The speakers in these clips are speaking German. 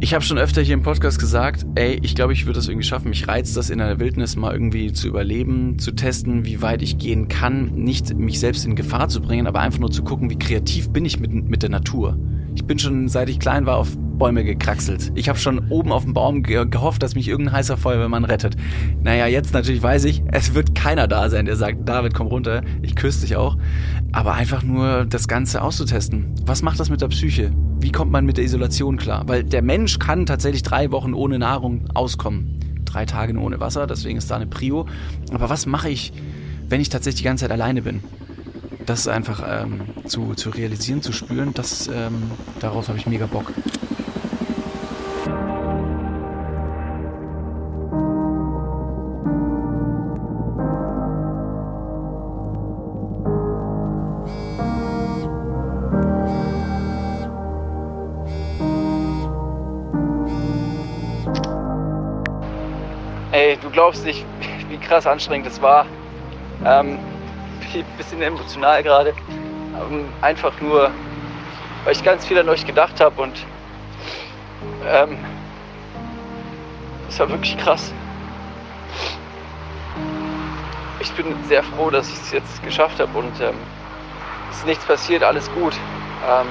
Ich habe schon öfter hier im Podcast gesagt, ey, ich glaube, ich würde das irgendwie schaffen. Mich reizt das in der Wildnis mal irgendwie zu überleben, zu testen, wie weit ich gehen kann, nicht mich selbst in Gefahr zu bringen, aber einfach nur zu gucken, wie kreativ bin ich mit, mit der Natur. Ich bin schon, seit ich klein war, auf Bäume gekraxelt. Ich habe schon oben auf dem Baum ge gehofft, dass mich irgendein heißer Feuerwehrmann rettet. Naja, jetzt natürlich weiß ich, es wird keiner da sein, der sagt, David, komm runter, ich küsse dich auch. Aber einfach nur das Ganze auszutesten. Was macht das mit der Psyche? wie kommt man mit der Isolation klar? Weil der Mensch kann tatsächlich drei Wochen ohne Nahrung auskommen. Drei Tage ohne Wasser, deswegen ist da eine Prio. Aber was mache ich, wenn ich tatsächlich die ganze Zeit alleine bin? Das einfach ähm, zu, zu realisieren, zu spüren, das, ähm, darauf habe ich mega Bock. Krass anstrengend es war. Ähm, bisschen emotional gerade. Ähm, einfach nur, weil ich ganz viel an euch gedacht habe und ähm, es war wirklich krass. Ich bin sehr froh, dass ich es jetzt geschafft habe und ähm, es ist nichts passiert, alles gut. Ähm,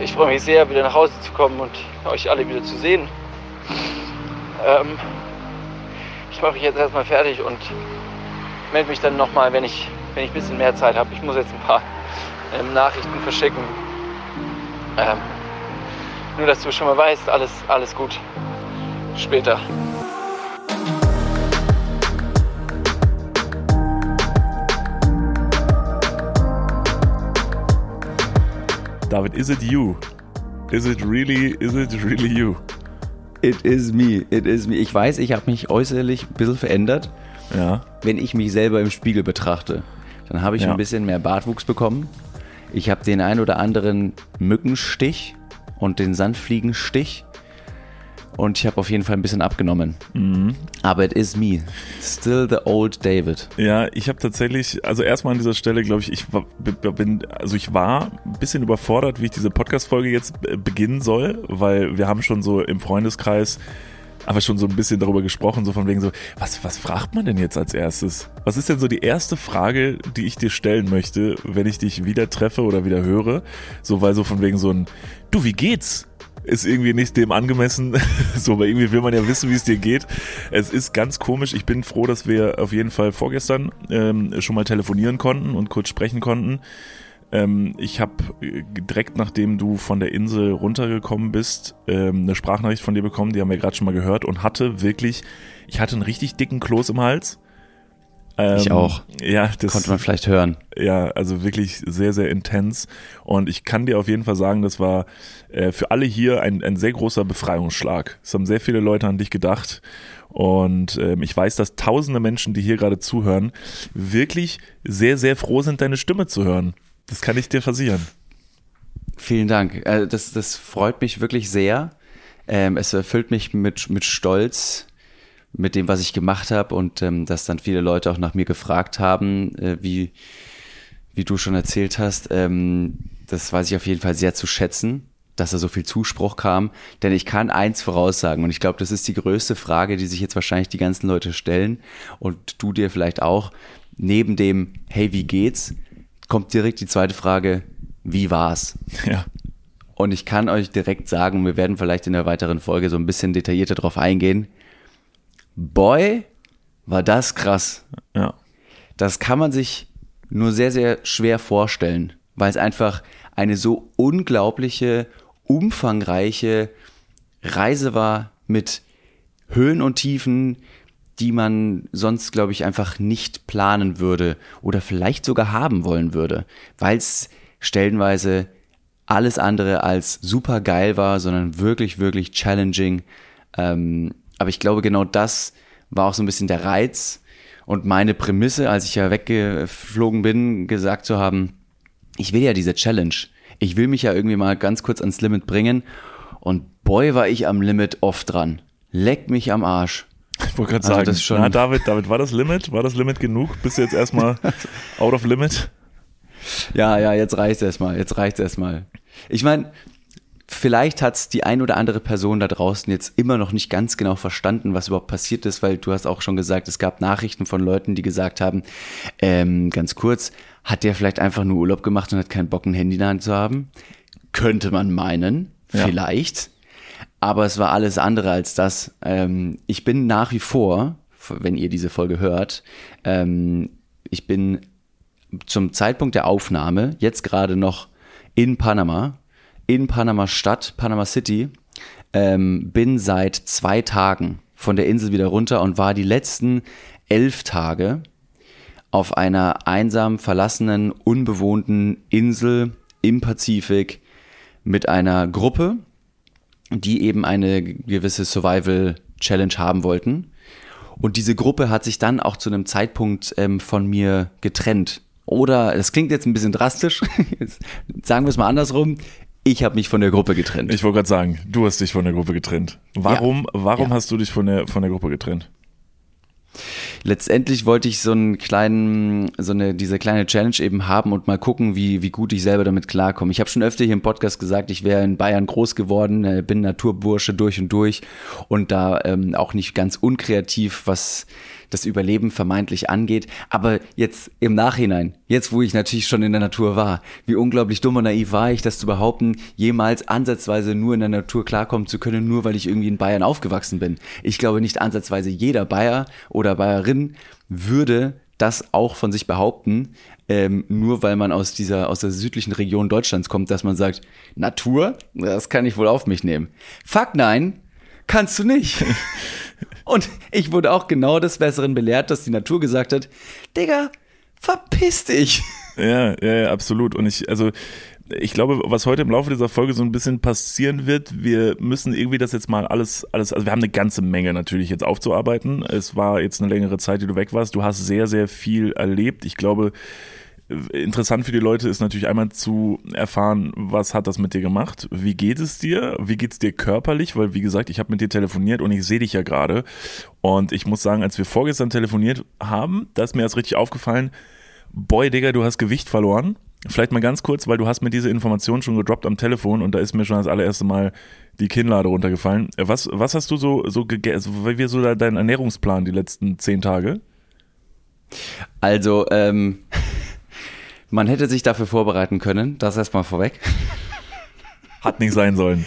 ich freue mich sehr, wieder nach Hause zu kommen und euch alle wieder zu sehen. Ähm, ich mache mich jetzt erstmal fertig und melde mich dann nochmal, wenn ich, wenn ich ein bisschen mehr Zeit habe. Ich muss jetzt ein paar ähm, Nachrichten verschicken. Ähm, nur, dass du schon mal weißt, alles, alles gut. Später. David, is it you? Is it really, is it really you? It is me, it is me. Ich weiß, ich habe mich äußerlich ein bisschen verändert. Ja. Wenn ich mich selber im Spiegel betrachte, dann habe ich Ja. ein bisschen mehr Bartwuchs bekommen. Ich habe den ein oder anderen Mückenstich und den Sandfliegenstich. Und ich habe auf jeden Fall ein bisschen abgenommen. Mhm. Aber it is me. Still the old David. Ja, ich habe tatsächlich, also erstmal an dieser Stelle, glaube ich, ich bin, also ich war ein bisschen überfordert, wie ich diese Podcast-Folge jetzt äh, beginnen soll, weil wir haben schon so im Freundeskreis aber schon so ein bisschen darüber gesprochen, so von wegen so, was, was fragt man denn jetzt als erstes? Was ist denn so die erste Frage, die ich dir stellen möchte, wenn ich dich wieder treffe oder wieder höre? So, weil so von wegen so ein, du, wie geht's? Ist irgendwie nicht dem angemessen, so, weil irgendwie will man ja wissen, wie es dir geht. Es ist ganz komisch. Ich bin froh, dass wir auf jeden Fall vorgestern ähm, schon mal telefonieren konnten und kurz sprechen konnten. Ähm, ich habe direkt nachdem du von der Insel runtergekommen bist, ähm, eine Sprachnachricht von dir bekommen, die haben wir gerade schon mal gehört und hatte wirklich, ich hatte einen richtig dicken Kloß im Hals. Ähm, Ich auch. Ja, das Konnte man vielleicht hören. ja, also wirklich sehr, sehr intens. Und ich kann dir auf jeden Fall sagen, das war äh, für alle hier ein, ein sehr großer Befreiungsschlag. Es haben sehr viele Leute an dich gedacht. Und ähm, ich weiß, dass tausende Menschen, die hier gerade zuhören, wirklich sehr, sehr froh sind, deine Stimme zu hören. Das kann ich dir versichern. Vielen Dank. Äh, Das, das freut mich wirklich sehr. Ähm, Es erfüllt mich mit, mit Stolz, mit dem, was ich gemacht habe und ähm, dass dann viele Leute auch nach mir gefragt haben, äh, wie, wie du schon erzählt hast. Ähm, das weiß ich auf jeden Fall sehr zu schätzen, dass da so viel Zuspruch kam. Denn ich kann eins voraussagen und ich glaube, das ist die größte Frage, die sich jetzt wahrscheinlich die ganzen Leute stellen und du dir vielleicht auch. Neben dem, hey, wie geht's, kommt direkt die zweite Frage, wie war's? Ja. Und ich kann euch direkt sagen, wir werden vielleicht in der weiteren Folge so ein bisschen detaillierter drauf eingehen. Boy, war das krass. Ja. Das kann man sich nur sehr, sehr schwer vorstellen, weil es einfach eine so unglaubliche, umfangreiche Reise war mit Höhen und Tiefen, die man sonst, glaube ich, einfach nicht planen würde oder vielleicht sogar haben wollen würde, weil es stellenweise alles andere als super geil war, sondern wirklich, wirklich challenging. Ähm, aber ich glaube, genau das war auch so ein bisschen der Reiz und meine Prämisse, als ich ja weggeflogen bin, gesagt zu haben, ich will ja diese Challenge. Ich will mich ja irgendwie mal ganz kurz ans Limit bringen. Und boy, war ich am Limit oft dran. Leck mich am Arsch. Ich wollte gerade Also sagen, das ist schon- na, David, David, war das Limit? War das Limit genug? Bist du jetzt erstmal out of limit? Ja, ja, jetzt reicht's erstmal. Jetzt reicht's erstmal. Ich meine, vielleicht hat es die ein oder andere Person da draußen jetzt immer noch nicht ganz genau verstanden, was überhaupt passiert ist, weil du hast auch schon gesagt, es gab Nachrichten von Leuten, die gesagt haben, ähm, ganz kurz, hat der vielleicht einfach nur Urlaub gemacht und hat keinen Bock, ein Handy in der Hand zu haben? Könnte man meinen, Ja. vielleicht. Aber es war alles andere als das. Ähm, ich bin nach wie vor, wenn ihr diese Folge hört, ähm, ich bin zum Zeitpunkt der Aufnahme jetzt gerade noch in Panama, in Panama Stadt, Panama City, ähm, bin seit zwei Tagen von der Insel wieder runter und war die letzten elf Tage auf einer einsam verlassenen, unbewohnten Insel im Pazifik mit einer Gruppe, die eben eine gewisse Survival Challenge haben wollten. Und diese Gruppe hat sich dann auch zu einem Zeitpunkt ähm, von mir getrennt. Oder, das klingt jetzt ein bisschen drastisch, sagen wir es mal andersrum, ich habe mich von der Gruppe getrennt. Ich wollte gerade sagen, du hast dich von der Gruppe getrennt. Warum, warum Ja. hast du dich von der, von der Gruppe getrennt? Letztendlich wollte ich so einen kleinen, so eine, diese kleine Challenge eben haben und mal gucken, wie, wie gut ich selber damit klarkomme. Ich habe schon öfter hier im Podcast gesagt, ich wäre in Bayern groß geworden, äh, bin Naturbursche durch und durch und da ähm, auch nicht ganz unkreativ, was das Überleben vermeintlich angeht. Aber jetzt im Nachhinein, jetzt wo ich natürlich schon in der Natur war, wie unglaublich dumm und naiv war ich, das zu behaupten, jemals ansatzweise nur in der Natur klarkommen zu können, nur weil ich irgendwie in Bayern aufgewachsen bin. Ich glaube nicht ansatzweise jeder Bayer oder Bayerin würde das auch von sich behaupten, ähm, nur weil man aus dieser, aus der südlichen Region Deutschlands kommt, dass man sagt, Natur, das kann ich wohl auf mich nehmen. Fuck nein, kannst du nicht. Und ich wurde auch genau des Besseren belehrt, dass die Natur gesagt hat, Digga, verpiss dich. Ja, ja, ja, absolut. Und ich, also, ich glaube, was heute im Laufe dieser Folge so ein bisschen passieren wird, wir müssen irgendwie das jetzt mal alles, alles, also wir haben eine ganze Menge natürlich jetzt aufzuarbeiten. Es war jetzt eine längere Zeit, die du weg warst. Du hast sehr, sehr viel erlebt. Ich glaube, interessant für die Leute ist natürlich einmal zu erfahren, was hat das mit dir gemacht? Wie geht es dir? Wie geht es dir körperlich? Weil, wie gesagt, ich habe mit dir telefoniert und ich sehe dich ja gerade. Und ich muss sagen, als wir vorgestern telefoniert haben, da ist mir erst richtig aufgefallen, boy, Digga, du hast Gewicht verloren. Vielleicht mal ganz kurz, weil du hast mir diese Information schon gedroppt am Telefon und da ist mir schon das allererste Mal die Kinnlade runtergefallen. Was, was hast du so, so gegessen? Wie war so dein Ernährungsplan die letzten zehn Tage? Also, ähm, man hätte sich dafür vorbereiten können, das erstmal vorweg. Hat nicht sein sollen.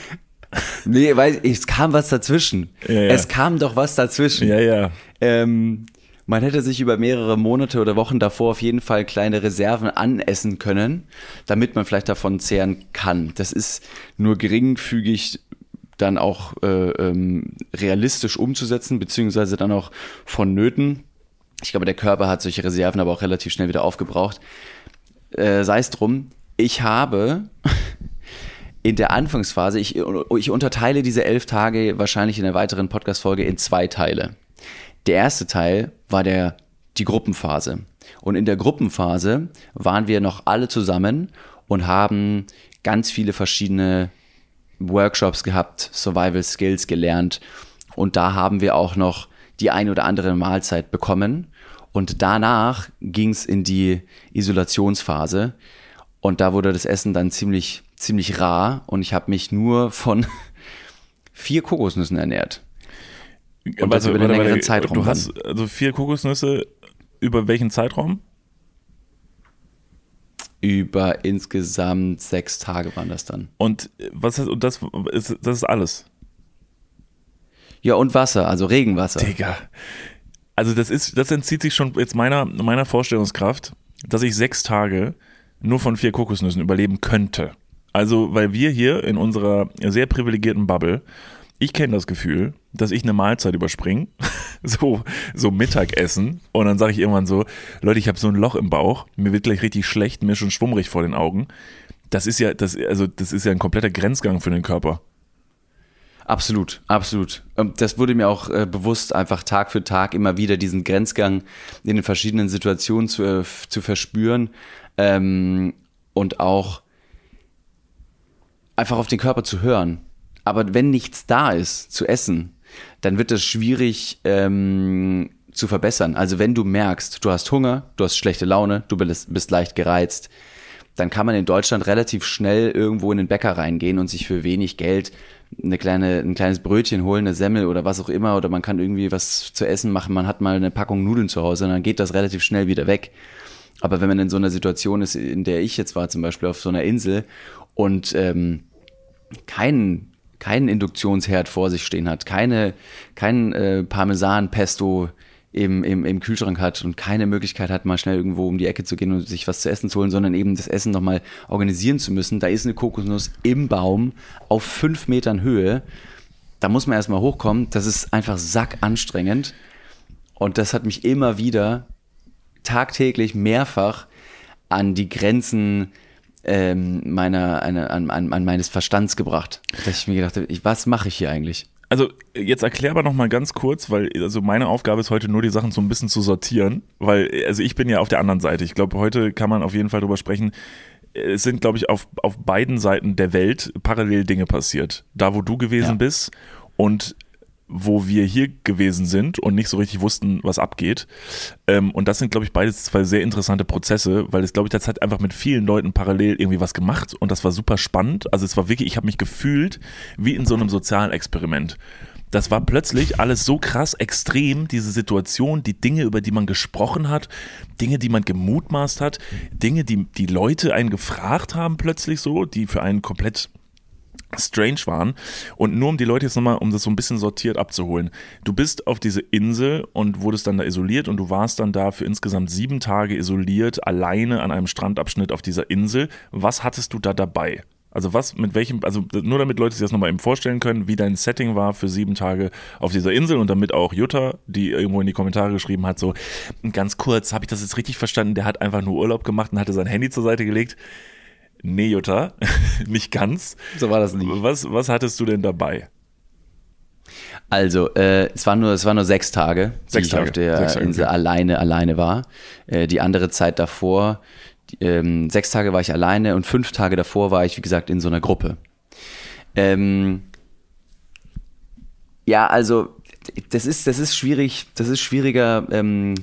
Nee, weil es kam was dazwischen. Ja, ja. Es kam doch was dazwischen. Ja, ja. Ähm, man hätte sich über mehrere Monate oder Wochen davor auf jeden Fall kleine Reserven anessen können, damit man vielleicht davon zehren kann. Das ist nur geringfügig dann auch äh, ähm, realistisch umzusetzen, beziehungsweise dann auch vonnöten. Ich glaube, der Körper hat solche Reserven aber auch relativ schnell wieder aufgebraucht. Äh, Sei es drum, ich habe in der Anfangsphase, ich, ich unterteile diese elf Tage wahrscheinlich in der weiteren Podcast-Folge in zwei Teile. Der erste Teil war der, die Gruppenphase. Und in der Gruppenphase waren wir noch alle zusammen und haben ganz viele verschiedene Workshops gehabt, Survival Skills gelernt. Und da haben wir auch noch die ein oder andere Mahlzeit bekommen. Und danach ging es in die Isolationsphase. Und da wurde das Essen dann ziemlich, ziemlich rar. Und ich habe mich nur von vier Kokosnüssen ernährt. Und das über einen längeren Zeitraum Du dann. hast also vier Kokosnüsse über welchen Zeitraum? Über insgesamt sechs Tage waren das dann. Und was ist, und das ist, das ist alles. Ja, und Wasser, also Regenwasser. Digga. Also das ist, das entzieht sich schon jetzt meiner, meiner Vorstellungskraft, dass ich sechs Tage nur von vier Kokosnüssen überleben könnte. Also, weil wir hier in unserer sehr privilegierten Bubble, ich kenne das Gefühl, dass ich eine Mahlzeit überspringe, so, so Mittagessen, und dann sage ich irgendwann so, Leute, ich habe so ein Loch im Bauch, mir wird gleich richtig schlecht, mir ist schon schwummrig vor den Augen. Das ist ja, das, also, das ist ja ein kompletter Grenzgang für den Körper. Absolut, absolut. Ähm, Das wurde mir auch äh, bewusst, einfach Tag für Tag immer wieder diesen Grenzgang in den verschiedenen Situationen zu, äh, zu verspüren ähm, und auch einfach auf den Körper zu hören. Aber wenn nichts da ist zu essen, dann wird es schwierig ähm, zu verbessern. Also wenn du merkst, du hast Hunger, du hast schlechte Laune, du bist leicht gereizt, dann kann man in Deutschland relativ schnell irgendwo in den Bäcker reingehen und sich für wenig Geld eine kleine, ein kleines Brötchen holen, eine Semmel oder was auch immer, oder man kann irgendwie was zu essen machen, man hat mal eine Packung Nudeln zu Hause und dann geht das relativ schnell wieder weg. Aber wenn man in so einer Situation ist, in der ich jetzt war, zum Beispiel auf so einer Insel und ähm, keinen keinen Induktionsherd vor sich stehen hat, keine, kein äh, Parmesan-Pesto im, im, im Kühlschrank hat und keine Möglichkeit hat, mal schnell irgendwo um die Ecke zu gehen und sich was zu essen zu holen, sondern eben das Essen nochmal organisieren zu müssen. Da ist eine Kokosnuss im Baum auf fünf Metern Höhe. Da muss man erstmal hochkommen. Das ist einfach sackanstrengend. Und das hat mich immer wieder tagtäglich mehrfach an die Grenzen ähm, meiner, eine, an, an, an meines Verstands gebracht. Dass ich mir gedacht habe, ich, was mache ich hier eigentlich? Also jetzt erklär aber noch mal ganz kurz, weil also meine Aufgabe ist heute nur die Sachen so ein bisschen zu sortieren, weil also ich bin ja auf der anderen Seite. Ich glaube, heute kann man auf jeden Fall drüber sprechen. Es sind, glaube ich, auf, auf beiden Seiten der Welt parallel Dinge passiert. Da, wo du gewesen Ja. bist und wo wir hier gewesen sind und nicht so richtig wussten, was abgeht. Ähm, und das sind, glaube ich, beides zwei sehr interessante Prozesse, weil es, glaube ich, das hat einfach mit vielen Leuten parallel irgendwie was gemacht und das war super spannend. Also es war wirklich, ich habe mich gefühlt wie in so einem sozialen Experiment. Das war plötzlich alles so krass extrem, diese Situation, die Dinge, über die man gesprochen hat, Dinge, die man gemutmaßt hat, Dinge, die die Leute einen gefragt haben plötzlich so, die für einen komplett strange waren. Und nur um die Leute jetzt nochmal, um das so ein bisschen sortiert abzuholen. Du bist auf diese Insel und wurdest dann da isoliert und du warst dann da für insgesamt sieben Tage isoliert, alleine an einem Strandabschnitt auf dieser Insel. Was hattest du da dabei? Also was, mit welchem, also nur damit Leute sich das nochmal eben vorstellen können, wie dein Setting war für sieben Tage auf dieser Insel und damit auch Jutta, die irgendwo in die Kommentare geschrieben hat, so ganz kurz, habe ich das jetzt richtig verstanden, der hat einfach nur Urlaub gemacht und hatte sein Handy zur Seite gelegt. Nee, Jutta, nicht ganz. So war das nicht. Was, was hattest du denn dabei? Also, äh, es waren nur, es waren nur sechs Tage, die Sechs ich Tage. auf der Insel okay. alleine, alleine war. Äh, die andere Zeit davor, die, ähm, sechs Tage war ich alleine und fünf Tage davor war ich, wie gesagt, in so einer Gruppe. Ähm, ja, also, das ist, das ist schwierig, das ist schwieriger, ähm,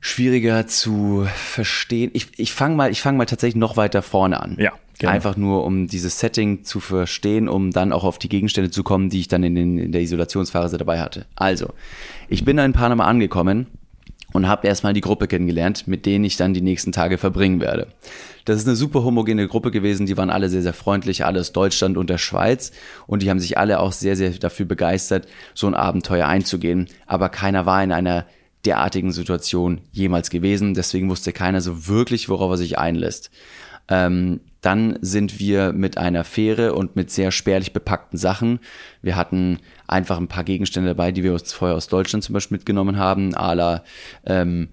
schwieriger zu verstehen. Ich, ich fange mal, ich fange mal tatsächlich noch weiter vorne an. Ja, gerne. Einfach nur, um dieses Setting zu verstehen, um dann auch auf die Gegenstände zu kommen, die ich dann in, den, in der Isolationsphase dabei hatte. Also, ich bin in Panama angekommen und habe erstmal die Gruppe kennengelernt, mit denen ich dann die nächsten Tage verbringen werde. Das ist eine super homogene Gruppe gewesen, die waren alle sehr, sehr freundlich, alle aus Deutschland und der Schweiz und die haben sich alle auch sehr, sehr dafür begeistert, so ein Abenteuer einzugehen. Aber keiner war in einer derartigen Situation jemals gewesen, deswegen wusste keiner so wirklich, worauf er sich einlässt. Ähm, dann sind wir mit einer Fähre und mit sehr spärlich bepackten Sachen. Wir hatten einfach ein paar Gegenstände dabei, die wir uns vorher aus Deutschland zum Beispiel mitgenommen haben, à la ähm,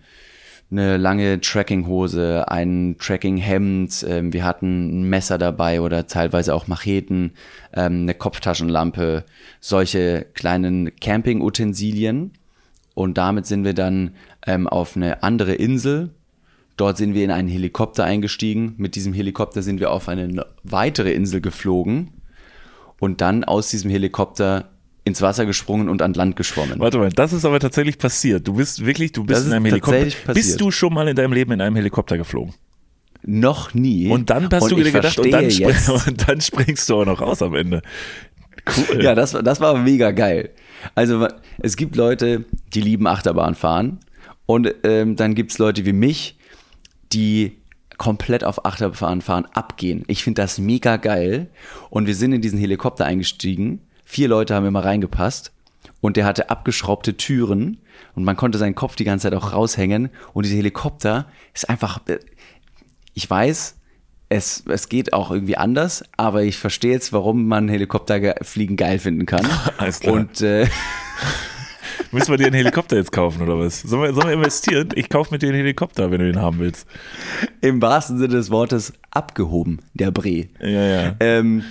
eine lange Trekkinghose, ein Trekkinghemd, ähm, wir hatten ein Messer dabei oder teilweise auch Macheten, ähm, eine Kopftaschenlampe, solche kleinen Camping-Utensilien. Und damit sind wir dann ähm, auf eine andere Insel. Dort sind wir in einen Helikopter eingestiegen. Mit diesem Helikopter sind wir auf eine weitere Insel geflogen und dann aus diesem Helikopter ins Wasser gesprungen und an Land geschwommen. Warte mal, das ist aber tatsächlich passiert. Du bist wirklich, du bist Das in einem Helikopter. Bist du schon mal in deinem Leben in einem Helikopter geflogen? Noch nie. Und dann hast du ich wieder gedacht, und dann, spring, und dann springst du auch noch raus am Ende. Cool. Ja, das, war- das war mega geil. Also es gibt Leute, die lieben Achterbahn fahren. Und ähm, dann gibt's Leute wie mich, die komplett auf Achterbahn fahren abgehen. Ich finde das mega geil. Und wir sind in diesen Helikopter eingestiegen. Vier Leute haben immer reingepasst. Und der hatte abgeschraubte Türen. Und man konnte seinen Kopf die ganze Zeit auch raushängen. Und dieser Helikopter ist einfach ich weiß, es, es geht auch irgendwie anders, aber ich verstehe jetzt, warum man Helikopterfliegen geil finden kann. Alles klar. Und äh, Müssen wir dir einen Helikopter jetzt kaufen oder was? Sollen wir, sollen wir investieren? Ich kaufe mit dir einen Helikopter, wenn du den haben willst. im wahrsten Sinne des Wortes abgehoben, der Bre. Ja, ja. Ähm,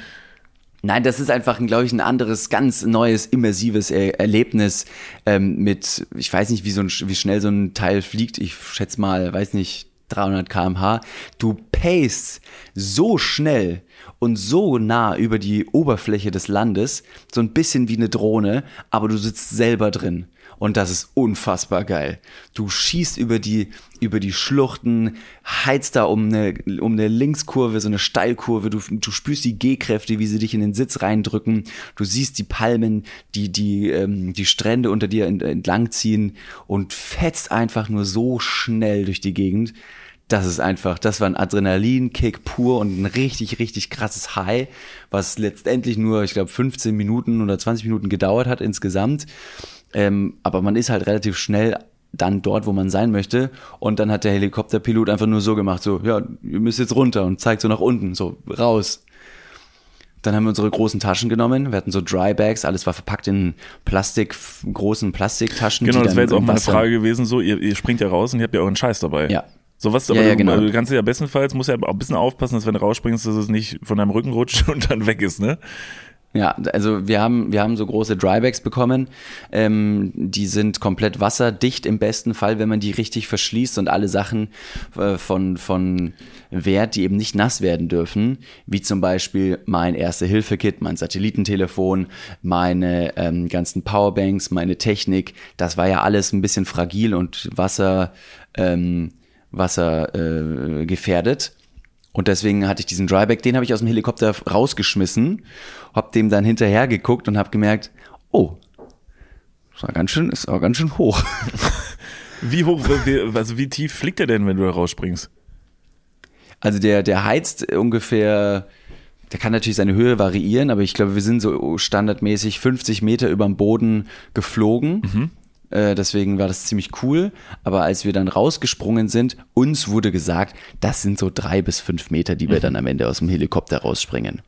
nein, das ist einfach, glaube ich, ein anderes, ganz neues, immersives er Erlebnis ähm, mit, ich weiß nicht, wie, so ein, wie schnell so ein Teil fliegt. Ich schätze mal, weiß nicht, 300 km/h. Du pacest so schnell und so nah über die Oberfläche des Landes, so ein bisschen wie eine Drohne, aber du sitzt selber drin. Und das ist unfassbar geil. Du schießt über die, über die Schluchten, heizt da um eine, um eine Linkskurve, so eine Steilkurve. Du, du spürst die G-Kräfte, wie sie dich in den Sitz reindrücken. Du siehst die Palmen, die, die, ähm, die Strände unter dir entlang ziehen und fetzt einfach nur so schnell durch die Gegend das ist einfach, das war ein Adrenalinkick pur und ein richtig, richtig krasses High, was letztendlich nur, ich glaube, 15 Minuten oder 20 Minuten gedauert hat insgesamt. Ähm, aber man ist halt relativ schnell dann dort, wo man sein möchte. Und dann hat der Helikopterpilot einfach nur so gemacht, so, ja, ihr müsst jetzt runter und zeigt so nach unten, so raus. Dann haben wir unsere großen Taschen genommen. Wir hatten so Dry Bags, alles war verpackt in Plastik, großen Plastiktaschen. Genau, das wäre jetzt auch meine Frage gewesen. So, ihr, ihr springt ja raus und ihr habt ja euren Scheiß dabei. Ja, so was, aber Ja, ja, du, genau. du kannst ja bestenfalls, musst ja auch ein bisschen aufpassen, dass wenn du rausspringst, dass es nicht von deinem Rücken rutscht und dann weg ist, ne? Ja, also wir haben, wir haben so große Drybags bekommen. Ähm, die sind komplett wasserdicht im besten Fall, wenn man die richtig verschließt und alle Sachen äh, von, von Wert, die eben nicht nass werden dürfen, wie zum Beispiel mein Erste-Hilfe-Kit, mein Satellitentelefon, meine ähm, ganzen Powerbanks, meine Technik, das war ja alles ein bisschen fragil und Wasser, ähm, Wasser äh, gefährdet. Und deswegen hatte ich diesen Dryback, den habe ich aus dem Helikopter rausgeschmissen, hab dem dann hinterher geguckt und habe gemerkt, oh, das war ganz schön, ist auch ganz schön hoch. Wie hoch, also wie tief fliegt er denn, wenn du da rausspringst? Also der, der heizt ungefähr, der kann natürlich seine Höhe variieren, aber ich glaube, wir sind so standardmäßig 50 Meter über dem Boden geflogen. Äh, deswegen war das ziemlich cool. Aber als wir dann rausgesprungen sind, uns wurde gesagt, das sind so drei bis fünf Meter, die wir dann am Ende aus dem Helikopter rausspringen.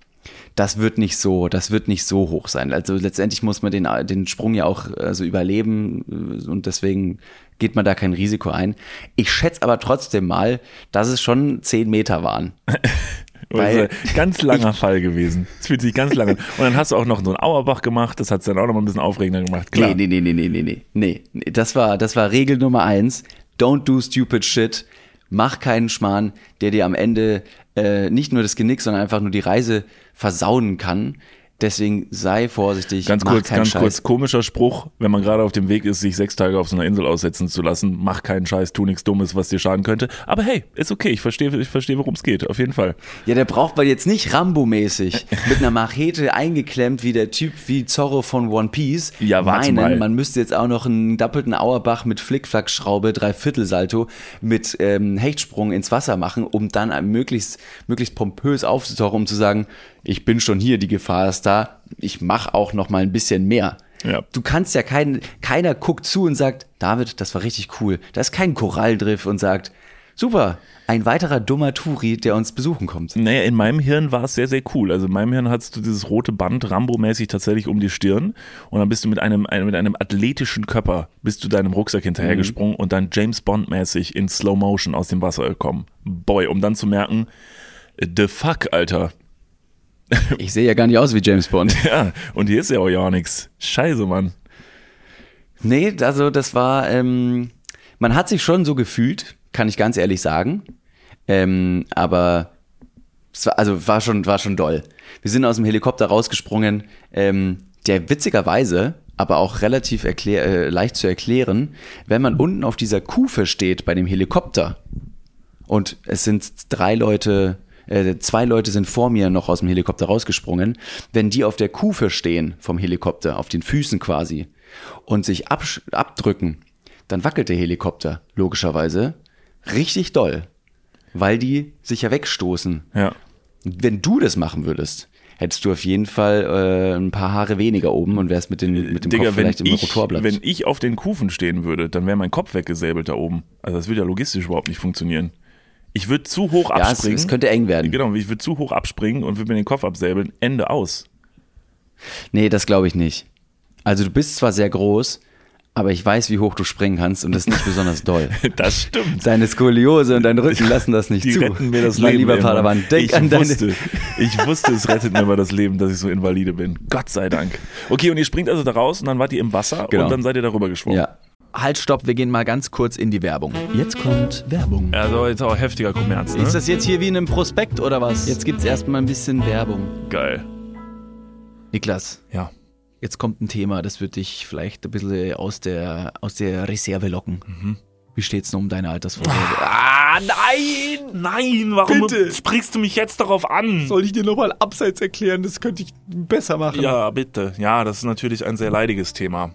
Das wird nicht so, das wird nicht so hoch sein. Also letztendlich muss man den, den Sprung ja auch also überleben äh, und deswegen geht man da kein Risiko ein. Ich schätze aber trotzdem mal, dass es schon zehn Meter waren. Weil- ganz langer Fall gewesen. Es fühlt sich ganz lange an. Und dann hast du auch noch so einen Auerbach gemacht, das hat es dann auch noch mal ein bisschen aufregender gemacht. Klar. Nee, nee, nee, nee, nee, nee, nee, nee. Das war, das war Regel Nummer eins. Don't do stupid shit. Mach keinen Schmarrn, der dir am Ende äh, nicht nur das Genick, sondern einfach nur die Reise versauen kann. Deswegen sei vorsichtig. Ganz kurz, ganz Scheiß. kurz, komischer Spruch, wenn man gerade auf dem Weg ist, sich sechs Tage auf so einer Insel aussetzen zu lassen, mach keinen Scheiß, tu nichts Dummes, was dir schaden könnte. Aber hey, ist okay, ich verstehe, ich verstehe, worum es geht, auf jeden Fall. Ja, der braucht man jetzt nicht Rambo-mäßig mit einer Machete eingeklemmt wie der Typ wie Zorro von One Piece. Ja, warte meinen, mal. man müsste jetzt auch noch einen doppelten Auerbach mit Flickflack-Schraube, Dreiviertelsalto mit ähm, Hechtsprung ins Wasser machen, um dann möglichst, möglichst pompös aufzutauchen, um zu sagen, ich bin schon hier, die Gefahr ist da, ich mach auch noch mal ein bisschen mehr. Ja. Du kannst ja keinen, keiner guckt zu und sagt, David, das war richtig cool. Da ist kein Koralldriff und sagt, super, ein weiterer dummer Turi, der uns besuchen kommt. Naja, in meinem Hirn war es sehr, sehr cool. Also in meinem Hirn hattest du dieses rote Band Rambo-mäßig tatsächlich um die Stirn und dann bist du mit einem, einem, mit einem athletischen Körper bist du deinem Rucksack hinterhergesprungen und dann James Bond-mäßig in Slow Motion aus dem Wasser gekommen. Boy, um dann zu merken, the fuck, Alter. Ich sehe ja gar nicht aus wie James Bond. Ja, und hier ist ja auch ja nichts. Scheiße, Mann. Nee, also das war, ähm, man hat sich schon so gefühlt, kann ich ganz ehrlich sagen. Ähm, aber es war, also war schon, war schon doll. Wir sind aus dem Helikopter rausgesprungen, ähm, der witzigerweise, aber auch relativ erklär, äh, leicht zu erklären, wenn man unten auf dieser Kufe steht bei dem Helikopter und es sind drei Leute, äh, zwei Leute sind vor mir noch aus dem Helikopter rausgesprungen, wenn die auf der Kufe stehen vom Helikopter, auf den Füßen quasi, und sich abdrücken, dann wackelt der Helikopter, logischerweise, richtig doll, weil die sich ja wegstoßen. Ja. Wenn du das machen würdest, hättest du auf jeden Fall äh, ein paar Haare weniger oben und wärst mit, den, mit dem Digga, Kopf vielleicht im ich, Rotorblatt. wenn ich auf den Kufen stehen würde, dann wäre mein Kopf weggesäbelt da oben. Also das würde ja logistisch überhaupt nicht funktionieren. Ich würde zu hoch ja, es, abspringen. es könnte eng werden. Genau, ich würde zu hoch abspringen und würde mir den Kopf absäbeln. Ende aus. Nee, das glaube ich nicht. Also du bist zwar sehr groß, aber ich weiß, wie hoch du springen kannst und das ist nicht besonders doll. Das stimmt. Deine Skoliose und dein Rücken lassen das nicht Die zu. retten mir das mein Leben. lieber. Padawan, denk ich an deine... wusste, ich wusste, es rettet mir mal das Leben, dass ich so invalide bin. Gott sei Dank. Okay, und ihr springt also da raus und dann wart ihr im Wasser Genau. und dann seid ihr darüber geschwommen. Ja. Halt, stopp, wir gehen mal ganz kurz in die Werbung. Jetzt kommt Werbung. Also jetzt auch heftiger Kommerz, ne? Ist das jetzt hier wie in einem Prospekt oder was? Jetzt gibt's erstmal ein bisschen Werbung. geil. Niklas, Ja. jetzt kommt ein Thema, das wird dich vielleicht ein bisschen aus der, aus der Reserve locken. Wie steht's denn um deine Altersvorsorge? Ah, nein! Nein, warum Bitte. sprichst du mich jetzt darauf an? Soll ich dir nochmal abseits erklären? Das könnte ich besser machen. Ja, bitte. Ja, das ist natürlich ein sehr leidiges Thema.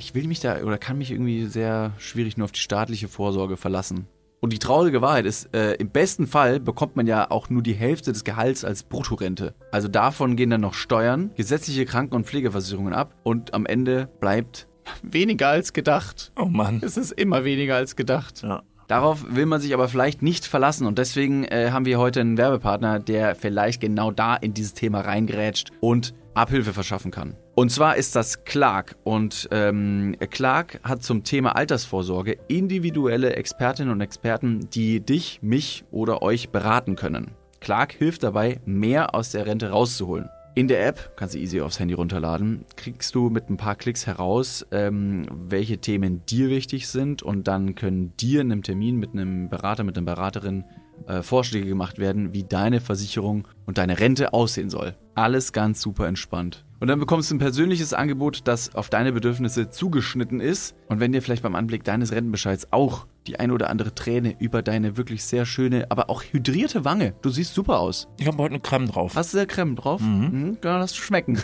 Ich will mich da oder kann mich irgendwie sehr schwierig nur auf die staatliche Vorsorge verlassen. Und die traurige Wahrheit ist, äh, im besten Fall bekommt man ja auch nur die Hälfte des Gehalts als Bruttorente. Also davon gehen dann noch Steuern, gesetzliche Kranken- und Pflegeversicherungen ab und am Ende bleibt weniger als gedacht. Oh Mann. Es ist immer weniger als gedacht. Ja. Darauf will man sich aber vielleicht nicht verlassen und deswegen äh, haben wir heute einen Werbepartner, der vielleicht genau da in dieses Thema reingrätscht und Abhilfe verschaffen kann. Und zwar ist das Clark und ähm, Clark hat zum Thema Altersvorsorge individuelle Expertinnen und Experten, die dich, mich oder euch beraten können. Clark hilft dabei, mehr aus der Rente rauszuholen. In der App, kannst du easy aufs Handy runterladen, kriegst du mit ein paar Klicks heraus, ähm, welche Themen dir wichtig sind und dann können dir in einem Termin mit einem Berater, mit einer Beraterin äh, Vorschläge gemacht werden, wie deine Versicherung und deine Rente aussehen soll. Alles ganz super entspannt. Und dann bekommst du ein persönliches Angebot, das auf deine Bedürfnisse zugeschnitten ist. Und wenn dir vielleicht beim Anblick deines Rentenbescheids auch die ein oder andere Träne über deine wirklich sehr schöne, aber auch hydrierte Wange, du siehst super aus. Ich habe heute eine Creme drauf. Hast du da Creme drauf? Mhm. Kann das schmecken.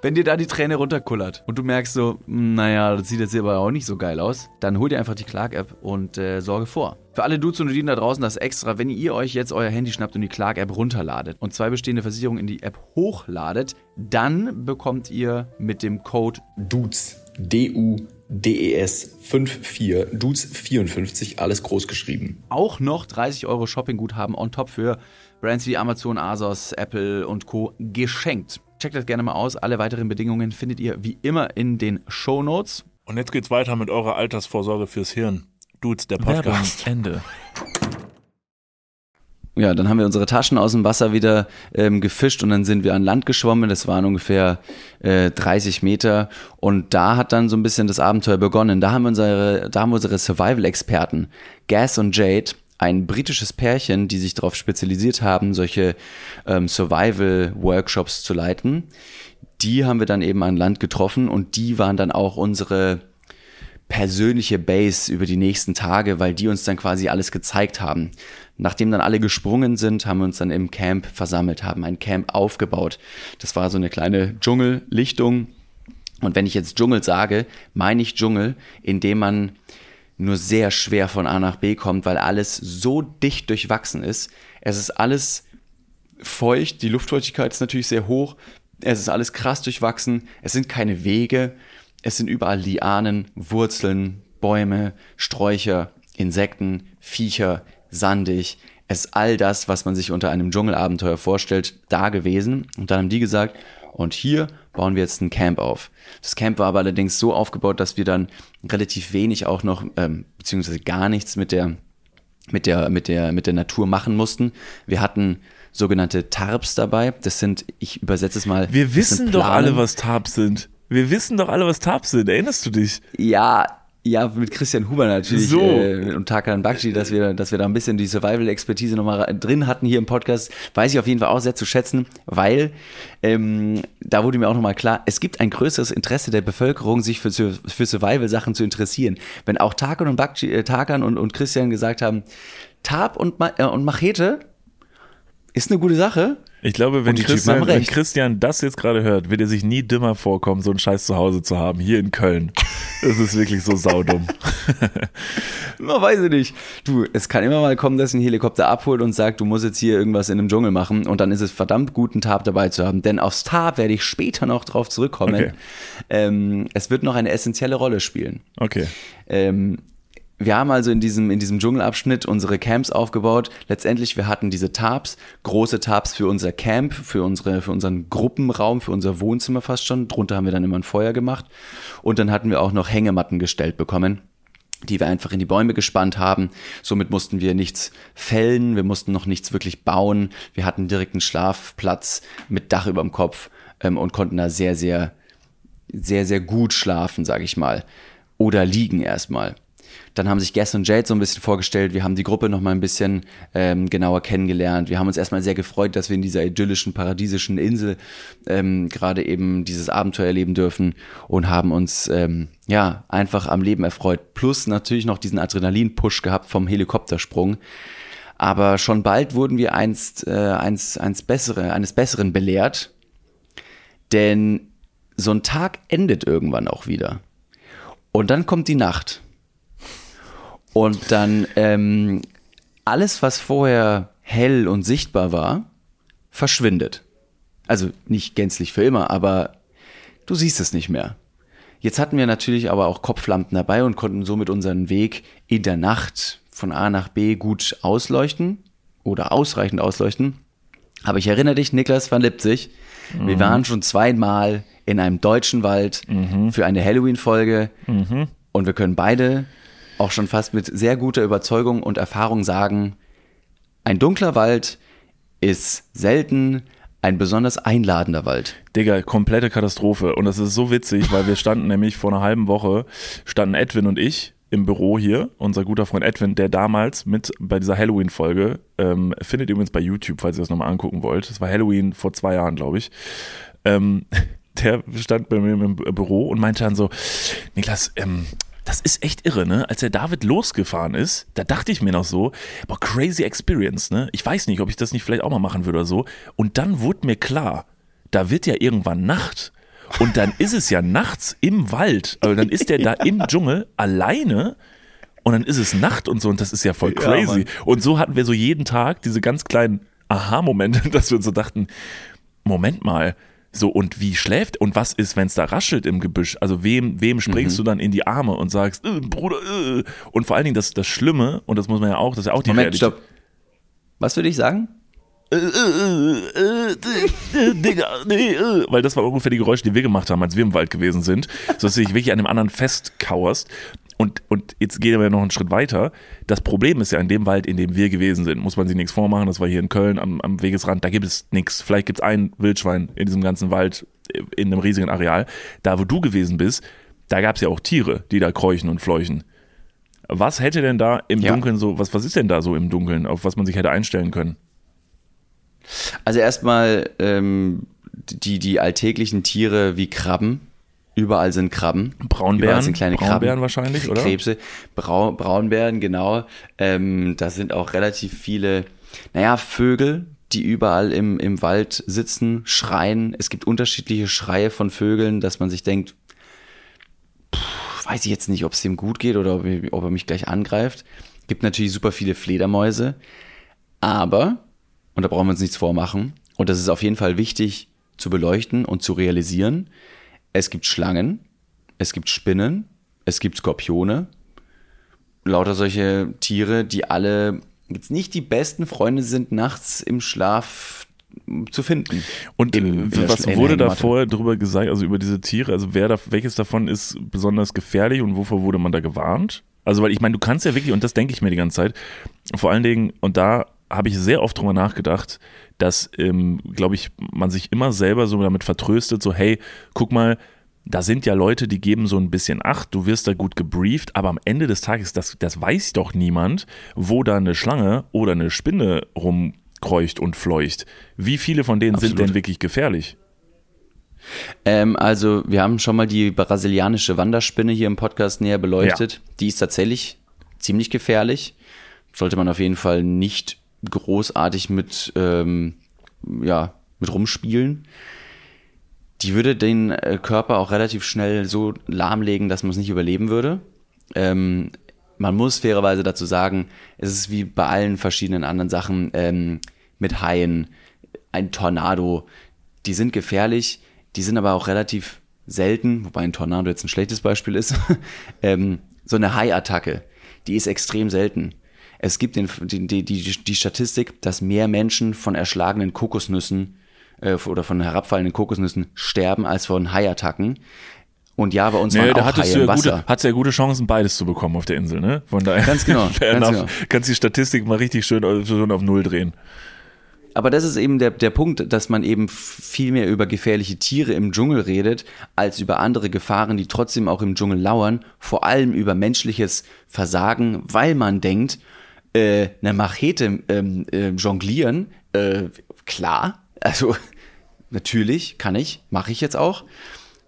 Wenn dir da die Träne runterkullert und du merkst so, "Hm, naja, das sieht jetzt hier aber auch nicht so geil aus, dann hol dir einfach die Clark-App und äh, sorge vor. Für alle Dudes und Dudinen da draußen das extra, wenn ihr euch jetzt euer Handy schnappt und die Clark-App runterladet und zwei bestehende Versicherungen in die App hochladet, dann bekommt ihr mit dem Code Dudes, D-U-D-E-S 54, Dudes 54, alles groß geschrieben. auch noch 30 Euro Shoppingguthaben on top für Brands wie Amazon, Asos, Apple und Co. geschenkt. Checkt das gerne mal aus. Alle weiteren Bedingungen findet ihr wie immer in den Show Notes. Und jetzt geht's weiter mit eurer Altersvorsorge fürs Hirn. Dudes, der Podcast. Ende. Ja, dann haben wir unsere Taschen aus dem Wasser wieder ähm, gefischt und dann sind wir an Land geschwommen. Das waren ungefähr äh, 30 Meter und da hat dann so ein bisschen das Abenteuer begonnen. Da haben wir unsere, da haben wir unsere Survival-Experten Gas und Jade, ein britisches Pärchen, die sich darauf spezialisiert haben, solche ähm, Survival-Workshops zu leiten. Die haben wir dann eben an Land getroffen und die waren dann auch unsere persönliche Base über die nächsten Tage, weil die uns dann quasi alles gezeigt haben. Nachdem dann alle gesprungen sind, haben wir uns dann im Camp versammelt, haben ein Camp aufgebaut. Das war so eine kleine Dschungellichtung. Und wenn ich jetzt Dschungel sage, meine ich Dschungel, in dem man nur sehr schwer von A nach B kommt, weil alles so dicht durchwachsen ist. Es ist alles feucht, die Luftfeuchtigkeit ist natürlich sehr hoch, es ist alles krass durchwachsen, es sind keine Wege, es sind überall Lianen, Wurzeln, Bäume, Sträucher, Insekten, Viecher, sandig. Es ist all das, was man sich unter einem Dschungelabenteuer vorstellt, da gewesen. Und dann haben die gesagt, und hier bauen wir jetzt ein Camp auf. Das Camp war aber allerdings so aufgebaut, dass wir dann relativ wenig auch noch, ähm, beziehungsweise gar nichts mit der mit der, mit der, mit der Natur machen mussten. Wir hatten sogenannte Tarps dabei. Das sind, ich übersetze es mal. Wir wissen doch alle, was Tarps sind. Wir wissen doch alle, was Tarps sind. Erinnerst du dich? Ja, ja, mit Christian Huber natürlich So. äh, und Tarkan Bakci, dass wir, dass wir da ein bisschen die Survival-Expertise nochmal drin hatten hier im Podcast, weiß ich auf jeden Fall auch sehr zu schätzen, weil ähm, da wurde mir auch nochmal klar, es gibt ein größeres Interesse der Bevölkerung, sich für, für Survival-Sachen zu interessieren. Wenn auch Tarkan und, Bakci, äh, Tarkan und, und Christian gesagt haben, Tarp und, Ma äh, und Machete ist eine gute Sache, Ich glaube, wenn, Christian, wenn. Christian das jetzt gerade hört, wird er sich nie dümmer vorkommen, so einen Scheiß zu Hause zu haben, hier in Köln. Das ist wirklich so saudumm. Man weiß ich nicht. Du, es kann immer mal kommen, dass ein Helikopter abholt und sagt, du musst jetzt hier irgendwas in einem Dschungel machen und dann ist es verdammt gut, einen Tarp dabei zu haben. Denn aufs Tarp werde ich später noch drauf zurückkommen. Okay. Ähm, es wird noch eine essentielle Rolle spielen. Okay. Ähm, wir haben also in diesem, in diesem Dschungelabschnitt unsere Camps aufgebaut. Letztendlich, wir hatten diese Tarps, große Tarps für unser Camp, für, unsere, für unseren Gruppenraum, für unser Wohnzimmer fast schon. Drunter haben wir dann immer ein Feuer gemacht. Und dann hatten wir auch noch Hängematten gestellt bekommen die wir einfach in die Bäume gespannt haben. Somit mussten wir nichts fällen, wir mussten noch nichts wirklich bauen. Wir hatten direkt einen Schlafplatz mit Dach über dem Kopf ähm, und konnten da sehr, sehr, sehr, sehr gut schlafen, sage ich mal. Oder liegen erstmal. Dann haben sich Guess und Jade so ein bisschen vorgestellt. Wir haben die Gruppe noch mal ein bisschen ähm, genauer kennengelernt. Wir haben uns erstmal sehr gefreut, dass wir in dieser idyllischen, paradiesischen Insel ähm, gerade eben dieses Abenteuer erleben dürfen und haben uns ähm, ja einfach am Leben erfreut. Plus natürlich noch diesen Adrenalin-Push gehabt vom Helikoptersprung. Aber schon bald wurden wir einst, äh, eins, eins bessere, eines Besseren belehrt. Denn so ein Tag endet irgendwann auch wieder. Und dann kommt die Nacht. Und dann ähm, alles, was vorher hell und sichtbar war, verschwindet. Also nicht gänzlich für immer, aber du siehst es nicht mehr. Jetzt hatten wir natürlich aber auch Kopflampen dabei und konnten somit unseren Weg in der Nacht von A nach B gut ausleuchten oder ausreichend ausleuchten. Aber ich erinnere dich, Niklas van Lipzig, wir waren schon zweimal in einem deutschen Wald für eine Halloween-Folge und wir können beide auch schon fast mit sehr guter Überzeugung und Erfahrung sagen, ein dunkler Wald ist selten ein besonders einladender Wald. Digga, komplette Katastrophe. Und das ist so witzig, weil wir standen nämlich vor einer halben Woche, standen Edwin und ich im Büro hier, unser guter Freund Edwin, der damals mit bei dieser Halloween-Folge, ähm, findet ihr übrigens bei YouTube, falls ihr das nochmal angucken wollt. Das war Halloween vor zwei Jahren, glaube ich. Ähm, der stand bei mir im Büro und meinte dann so, Niklas, ähm, das ist echt irre, ne? Als der David losgefahren ist, da dachte ich mir noch so, boah, crazy experience, ne? Ich weiß nicht, ob ich das nicht vielleicht auch mal machen würde oder so. Und dann wurde mir klar, da wird ja irgendwann Nacht. Und dann ist es ja nachts im Wald. Also dann ist der da im Dschungel alleine und dann ist es Nacht und so und das ist ja voll Ja, crazy. Mann. und so hatten wir so jeden Tag diese ganz kleinen Aha-Momente, dass wir uns so dachten, Moment mal, so und wie schläft und was ist, wenn es da raschelt im Gebüsch? Also wem, wem springst du dann in die Arme und sagst, äh, Bruder, äh. und vor allen Dingen das, das Schlimme, und das muss man ja auch, das ist ja auch die Moment, Realität. stopp. Was würde ich sagen? Äh, äh, Digga, nee, äh. Weil das war ungefähr die Geräusche, die wir gemacht haben, als wir im Wald gewesen sind. So dass du dich wirklich an dem anderen festkauerst. Und, und jetzt gehen wir noch einen Schritt weiter. Das Problem ist ja in dem Wald, in dem wir gewesen sind, muss man sich nichts vormachen. Das war hier in Köln am, am Wegesrand. Da gibt es nichts. Vielleicht gibt es ein Wildschwein in diesem ganzen Wald, äh, in einem riesigen Areal. Da, wo du gewesen bist, da gab es ja auch Tiere, die da keuchen und fleuchen. Was hätte denn da im Ja. Dunkeln so, was, was ist denn da so im Dunkeln, auf was man sich hätte einstellen können? Also erstmal ähm, die, die alltäglichen Tiere wie Krabben. Überall sind Krabben. Braunbären? Überall sind kleine Braunbären Krabben. wahrscheinlich, oder? Krebse. Brau, Braunbären, genau. Ähm, da sind auch relativ viele, naja, Vögel, die überall im, im Wald sitzen, schreien. Es gibt unterschiedliche Schreie von Vögeln, dass man sich denkt, pff, weiß ich jetzt nicht, ob es dem gut geht oder ob, er- ob er mich gleich angreift. Gibt natürlich super viele Fledermäuse. Aber, und da brauchen wir uns nichts vormachen, und das ist auf jeden Fall wichtig zu beleuchten und zu realisieren, es gibt Schlangen, es gibt Spinnen, es gibt Skorpione, lauter solche Tiere, die alle jetzt nicht die besten Freunde sind, nachts im Schlaf zu finden. Und Im- was wurde da vorher drüber gesagt, also über diese Tiere, also wer da, welches davon ist besonders gefährlich und wovor wurde man da gewarnt? Also, weil ich meine, du kannst ja wirklich, und das denke ich mir die ganze Zeit, vor allen Dingen, und da habe ich sehr oft drüber nachgedacht, dass, ähm, glaube ich, man sich immer selber so damit vertröstet, so, hey, guck mal, da sind ja Leute, die geben so ein bisschen Acht, du wirst da gut gebrieft, aber am Ende des Tages, das, das weiß doch niemand, wo da eine Schlange oder eine Spinne rumkreucht und fleucht. Wie viele von denen sind Absolut. denn wirklich gefährlich? Ähm, also, wir haben schon mal die brasilianische Wanderspinne hier im Podcast näher beleuchtet. Die ist tatsächlich ziemlich gefährlich. Sollte man auf jeden Fall nicht großartig mit, ähm, ja, mit rumspielen. Die würde den äh, Körper auch relativ schnell so lahmlegen, dass man es nicht überleben würde. Ähm, man muss fairerweise dazu sagen, es ist wie bei allen verschiedenen anderen Sachen ähm, mit Haien, ein Tornado, die sind gefährlich, die sind aber auch relativ selten, wobei ein Tornado jetzt ein schlechtes Beispiel ist. ähm, so eine Haiattacke, die ist extrem selten. Es gibt den, die, die, die Statistik, dass mehr Menschen von erschlagenen Kokosnüssen äh, oder von herabfallenden Kokosnüssen sterben als von Haiattacken. Und ja, bei uns Nee, waren da auch hattest Haie du im ja Wasser. gute, hattest ja gute Chancen, beides zu bekommen auf der Insel, ne? Von daher. Ganz genau, ganz genau. Kannst die Statistik mal richtig schön, schön auf Null drehen. Aber das ist eben der, der Punkt, dass man eben viel mehr über gefährliche Tiere im Dschungel redet, als über andere Gefahren, die trotzdem auch im Dschungel lauern. Vor allem über menschliches Versagen, weil man denkt, äh, eine Machete ähm, äh, jonglieren, äh, klar, also natürlich kann ich, mache ich jetzt auch.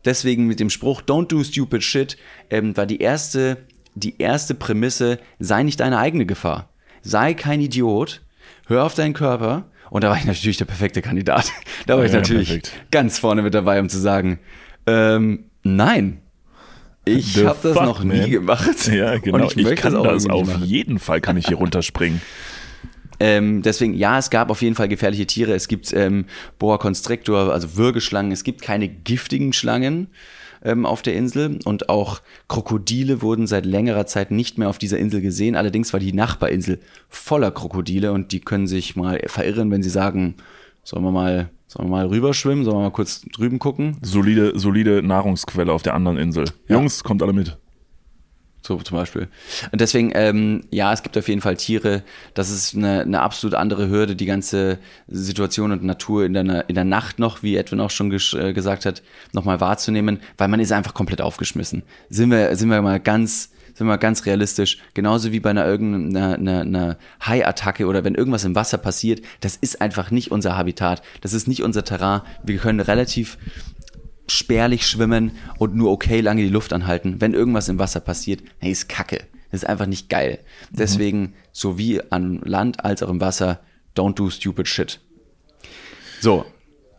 Deswegen mit dem Spruch Don't do stupid shit ähm, war die erste, die erste Prämisse, sei nicht deine eigene Gefahr. Sei kein Idiot, hör auf deinen Körper. Und da war ich natürlich der perfekte Kandidat. Da war ich Ja, natürlich perfekt. ganz vorne mit dabei, um zu sagen, ähm, nein, ich habe das fuck, noch nie man. gemacht. Ja, genau. Und Ich, ich, kann auch das irgendwie auf jeden Fall, kann ich hier runterspringen. Ähm, deswegen, ja, es gab auf jeden Fall gefährliche Tiere. Es gibt ähm, Boa Constrictor, also Würgeschlangen. Es gibt keine giftigen Schlangen ähm, auf der Insel. Und auch Krokodile wurden seit längerer Zeit nicht mehr auf dieser Insel gesehen. Allerdings war die Nachbarinsel voller Krokodile und die können sich mal verirren, wenn sie sagen, sollen wir mal, sollen wir mal rüberschwimmen, sollen wir mal kurz drüben gucken. Solide, solide Nahrungsquelle auf der anderen Insel. Ja. Jungs, kommt alle mit. So zum Beispiel. Und deswegen, ähm, ja, es gibt auf jeden Fall Tiere. Das ist eine, eine absolut andere Hürde, die ganze Situation und Natur in der, in der Nacht noch, wie Edwin auch schon äh, gesagt hat, nochmal wahrzunehmen, weil man ist einfach komplett aufgeschmissen. Sind wir, sind wir mal ganz, sind wir ganz realistisch. Genauso wie bei einer irgendeiner einer, einer Haiattacke oder wenn irgendwas im Wasser passiert, das ist einfach nicht unser Habitat. Das ist nicht unser Terrain. Wir können relativ spärlich schwimmen und nur okay lange die Luft anhalten. Wenn irgendwas im Wasser passiert, hey, ist Kacke. Das ist einfach nicht geil. Deswegen, so wie an Land als auch im Wasser, don't do stupid shit. So,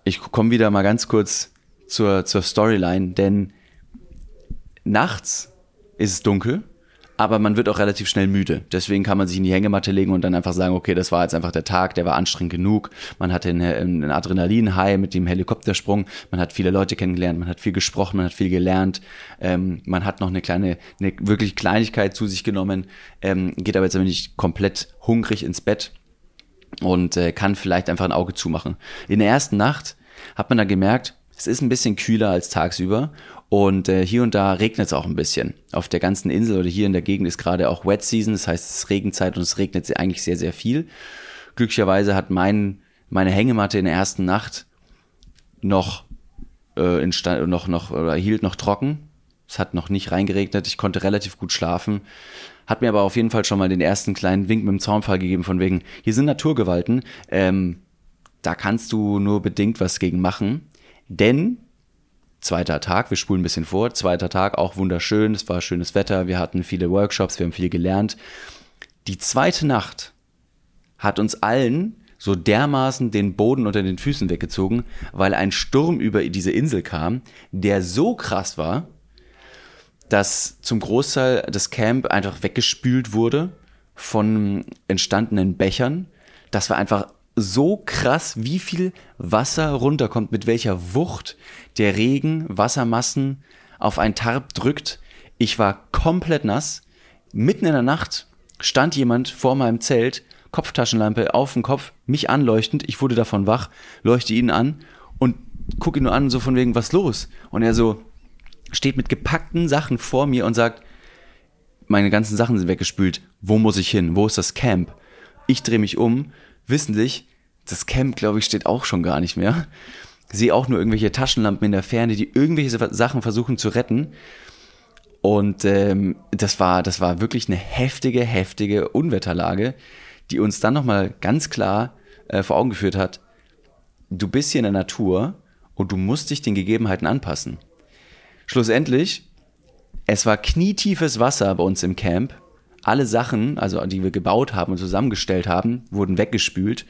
ich komme wieder mal ganz kurz zur, zur Storyline, denn nachts ist es dunkel, aber man wird auch relativ schnell müde. Deswegen kann man sich in die Hängematte legen und dann einfach sagen, okay, das war jetzt einfach der Tag, der war anstrengend genug. Man hatte einen, Adrenalin-High mit dem Helikoptersprung. Man hat viele Leute kennengelernt, man hat viel gesprochen, man hat viel gelernt. Ähm, man hat noch eine kleine, eine wirklich Kleinigkeit zu sich genommen, ähm, geht aber jetzt aber nicht komplett hungrig ins Bett und äh, kann vielleicht einfach ein Auge zumachen. In der ersten Nacht hat man dann gemerkt, es ist ein bisschen kühler als tagsüber und äh, hier und da regnet es auch ein bisschen. Auf der ganzen Insel oder hier in der Gegend ist gerade auch Wet Season, das heißt es ist Regenzeit und es regnet eigentlich sehr, sehr viel. Glücklicherweise hat mein, meine Hängematte in der ersten Nacht noch, äh, in Sta- noch, noch oder hielt noch trocken. Es hat noch nicht reingeregnet, ich konnte relativ gut schlafen. Hat mir aber auf jeden Fall schon mal den ersten kleinen Wink mit dem Zaunfall gegeben, von wegen, hier sind Naturgewalten, ähm, da kannst du nur bedingt was gegen machen. Denn zweiter Tag, wir spulen ein bisschen vor, zweiter Tag auch wunderschön, es war schönes Wetter, wir hatten viele Workshops, wir haben viel gelernt. Die zweite Nacht hat uns allen so dermaßen den Boden unter den Füßen weggezogen, weil ein Sturm über diese Insel kam, der so krass war, dass zum Großteil das Camp einfach weggespült wurde von entstandenen Bechern. Das war einfach so krass, wie viel Wasser runterkommt, mit welcher Wucht der Regen Wassermassen auf ein Tarp drückt. Ich war komplett nass. Mitten in der Nacht stand jemand vor meinem Zelt, Kopftaschenlampe auf dem Kopf, mich anleuchtend. Ich wurde davon wach, leuchte ihn an und gucke ihn nur an, so von wegen, was los? Und er so steht mit gepackten Sachen vor mir und sagt, meine ganzen Sachen sind weggespült. Wo muss ich hin? Wo ist das Camp? Ich drehe mich um, wissentlich, das Camp, glaube ich, steht auch schon gar nicht mehr. Sehe auch nur irgendwelche Taschenlampen in der Ferne, die irgendwelche Sachen versuchen zu retten. Und ähm, das war, das war wirklich eine heftige, heftige Unwetterlage, die uns dann nochmal ganz klar äh, vor Augen geführt hat, du bist hier in der Natur und du musst dich den Gegebenheiten anpassen. Schlussendlich, es war knietiefes Wasser bei uns im Camp, alle Sachen, also die wir gebaut haben und zusammengestellt haben, wurden weggespült.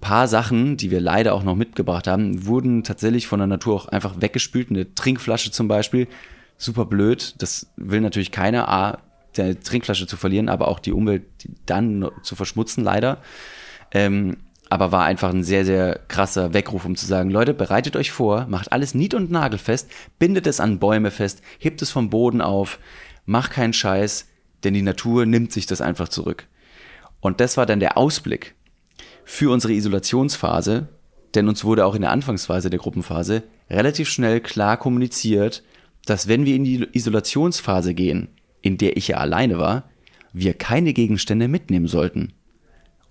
Paar Sachen, die wir leider auch noch mitgebracht haben, wurden tatsächlich von der Natur auch einfach weggespült. Eine Trinkflasche zum Beispiel, super blöd. Das will natürlich keiner, A, der Trinkflasche zu verlieren, aber auch die Umwelt dann zu verschmutzen, leider. Ähm, aber war einfach ein sehr, sehr krasser Weckruf, um zu sagen, Leute, bereitet euch vor, macht alles nied- und nagelfest, bindet es an Bäume fest, hebt es vom Boden auf, macht keinen Scheiß, denn die Natur nimmt sich das einfach zurück. Und das war dann der Ausblick für unsere Isolationsphase, denn uns wurde auch in der Anfangsphase der Gruppenphase relativ schnell klar kommuniziert, dass wenn wir in die Isolationsphase gehen, in der ich ja alleine war, wir keine Gegenstände mitnehmen sollten.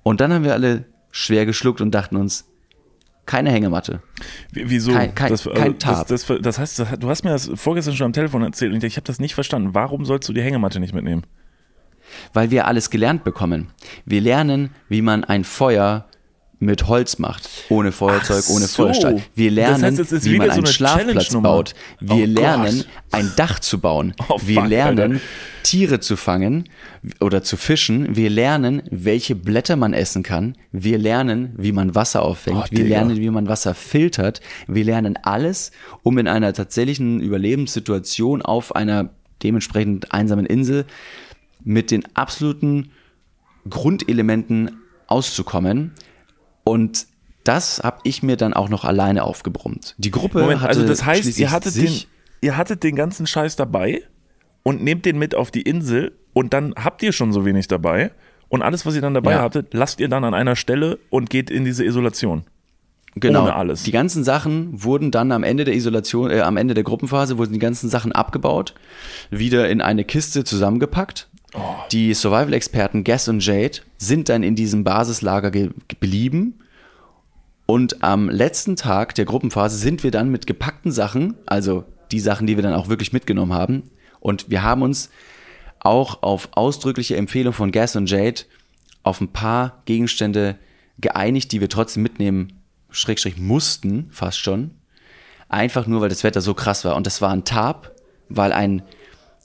Und dann haben wir alle schwer geschluckt und dachten uns, keine Hängematte. Wieso? Kein, kein, das, kein also, das, das, das, heißt, du hast mir das vorgestern schon am Telefon erzählt und ich habe das nicht verstanden. Warum sollst du die Hängematte nicht mitnehmen? Weil wir alles gelernt bekommen. Wir lernen, wie man ein Feuer mit Holz macht, ohne Feuerzeug, Ach ohne so. Feuerstahl. Wir lernen, Das heißt, wie man so einen eine Schlafplatz baut. Wir Oh lernen, Gott. ein Dach zu bauen. Oh wir fuck, lernen, Alter. Tiere zu fangen oder zu fischen. Wir lernen, welche Blätter man essen kann. Wir lernen, wie man Wasser auffängt. Oh, wir lernen, wie man Wasser filtert. Wir lernen alles, um in einer tatsächlichen Überlebenssituation auf einer dementsprechend einsamen Insel mit den absoluten Grundelementen auszukommen. Und das habe ich mir dann auch noch alleine aufgebrummt. Die Gruppe Moment, hatte also das heißt, ihr hattet, den, ihr hattet den ganzen Scheiß dabei und nehmt den mit auf die Insel und dann habt ihr schon so wenig dabei und alles, was ihr dann dabei Ja. hattet, lasst ihr dann an einer Stelle und geht in diese Isolation. genau, ohne alles. Die ganzen Sachen wurden dann am Ende der Isolation, äh, am Ende der Gruppenphase wurden die ganzen Sachen abgebaut, wieder in eine Kiste zusammengepackt. Oh. Die Survival-Experten Gas und Jade sind dann in diesem Basislager ge geblieben. Und am letzten Tag der Gruppenphase sind wir dann mit gepackten Sachen, also die Sachen, die wir dann auch wirklich mitgenommen haben. Und wir haben uns auch auf ausdrückliche Empfehlung von Gas und Jade auf ein paar Gegenstände geeinigt, die wir trotzdem mitnehmen, Schrägstrich mussten, fast schon. Einfach nur, weil das Wetter so krass war. Und das war ein Tarp, weil ein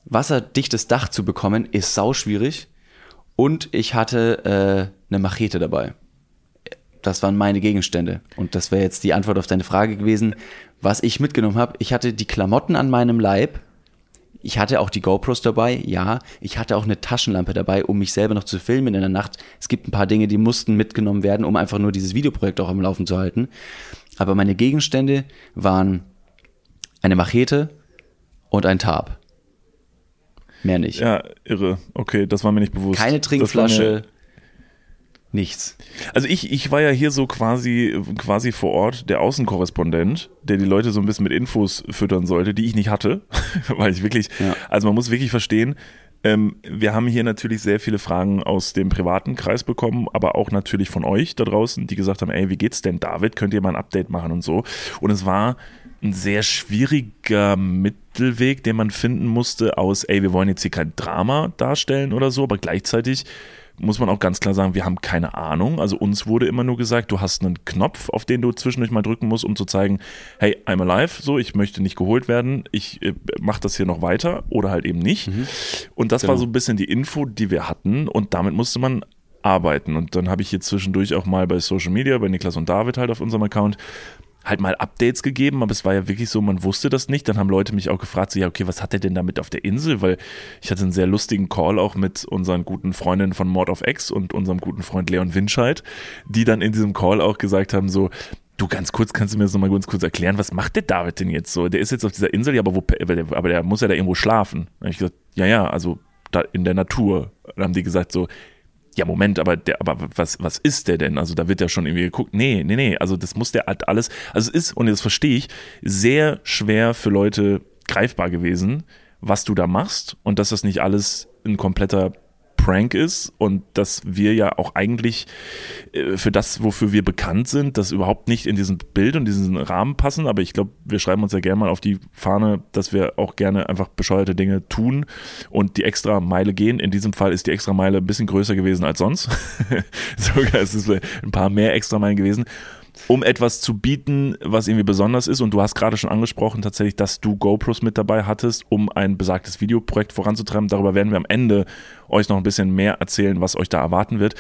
wasserdichtes Dach zu bekommen, ist sau schwierig. Und ich hatte äh, eine Machete dabei. Das waren meine Gegenstände. Und das wäre jetzt die Antwort auf deine Frage gewesen, was ich mitgenommen habe. Ich hatte die Klamotten an meinem Leib. Ich hatte auch die GoPros dabei, ja. Ich hatte auch eine Taschenlampe dabei, um mich selber noch zu filmen in der Nacht. Es gibt ein paar Dinge, die mussten mitgenommen werden, um einfach nur dieses Videoprojekt auch am Laufen zu halten. Aber meine Gegenstände waren eine Machete und ein Tarp. Mehr nicht. Ja, irre. Okay, das war mir nicht bewusst. Keine Trinkflasche, nichts. Also ich, ich war ja hier so quasi, quasi vor Ort der Außenkorrespondent, der die Leute so ein bisschen mit Infos füttern sollte, die ich nicht hatte, weil ich wirklich, Ja. also man muss wirklich verstehen, ähm, wir haben hier natürlich sehr viele Fragen aus dem privaten Kreis bekommen, aber auch natürlich von euch da draußen, die gesagt haben, ey, wie geht's denn David? Könnt ihr mal ein Update machen und so. Und es war ein sehr schwieriger Mittelweg, den man finden musste aus, ey, wir wollen jetzt hier kein Drama darstellen oder so, aber gleichzeitig muss man auch ganz klar sagen, wir haben keine Ahnung. Also uns wurde immer nur gesagt, du hast einen Knopf, auf den du zwischendurch mal drücken musst, um zu zeigen, hey, I'm alive, so, ich möchte nicht geholt werden, ich äh, mache das hier noch weiter oder halt eben nicht. Und das war Genau. so ein bisschen die Info, die wir hatten und damit musste man arbeiten. Und dann habe ich jetzt zwischendurch auch mal bei Social Media, bei Niklas und David halt auf unserem Account, halt mal Updates gegeben, aber es war ja wirklich so, man wusste das nicht. Dann haben Leute mich auch gefragt, so, ja, okay, was hat er denn damit auf der Insel? Weil ich hatte einen sehr lustigen Call auch mit unseren guten Freundinnen von Mord of X und unserem guten Freund Leon Winscheid, die dann in diesem Call auch gesagt haben, so, du ganz kurz, kannst du mir das nochmal ganz kurz erklären, was macht der David denn jetzt so? Der ist jetzt auf dieser Insel, ja, aber, wo, aber der- muss ja da irgendwo schlafen. Habe ich gesagt, ja, ja, also da in der Natur. Dann haben die gesagt so, ja, Moment, aber der, aber was, was ist der denn? Also da wird ja schon irgendwie geguckt. Nee, nee, nee. Also das muss der halt alles. Also es ist, und das verstehe ich, sehr schwer für Leute greifbar gewesen, was du da machst und dass das nicht alles ein kompletter Prank ist und dass wir ja auch eigentlich äh, für das, wofür wir bekannt sind, das überhaupt nicht in diesen Bild und diesen Rahmen passen. Aber ich glaube, wir schreiben uns ja gerne mal auf die Fahne, dass wir auch gerne einfach bescheuerte Dinge tun und die extra Meile gehen. In diesem Fall ist die extra Meile ein bisschen größer gewesen als sonst. Sogar es ist ein paar mehr extra Meilen gewesen. Um etwas zu bieten, was irgendwie besonders ist. Und du hast gerade schon angesprochen, tatsächlich, dass du GoPros mit dabei hattest, um ein besagtes Videoprojekt voranzutreiben. Darüber werden wir am Ende euch noch ein bisschen mehr erzählen, was euch da erwarten wird.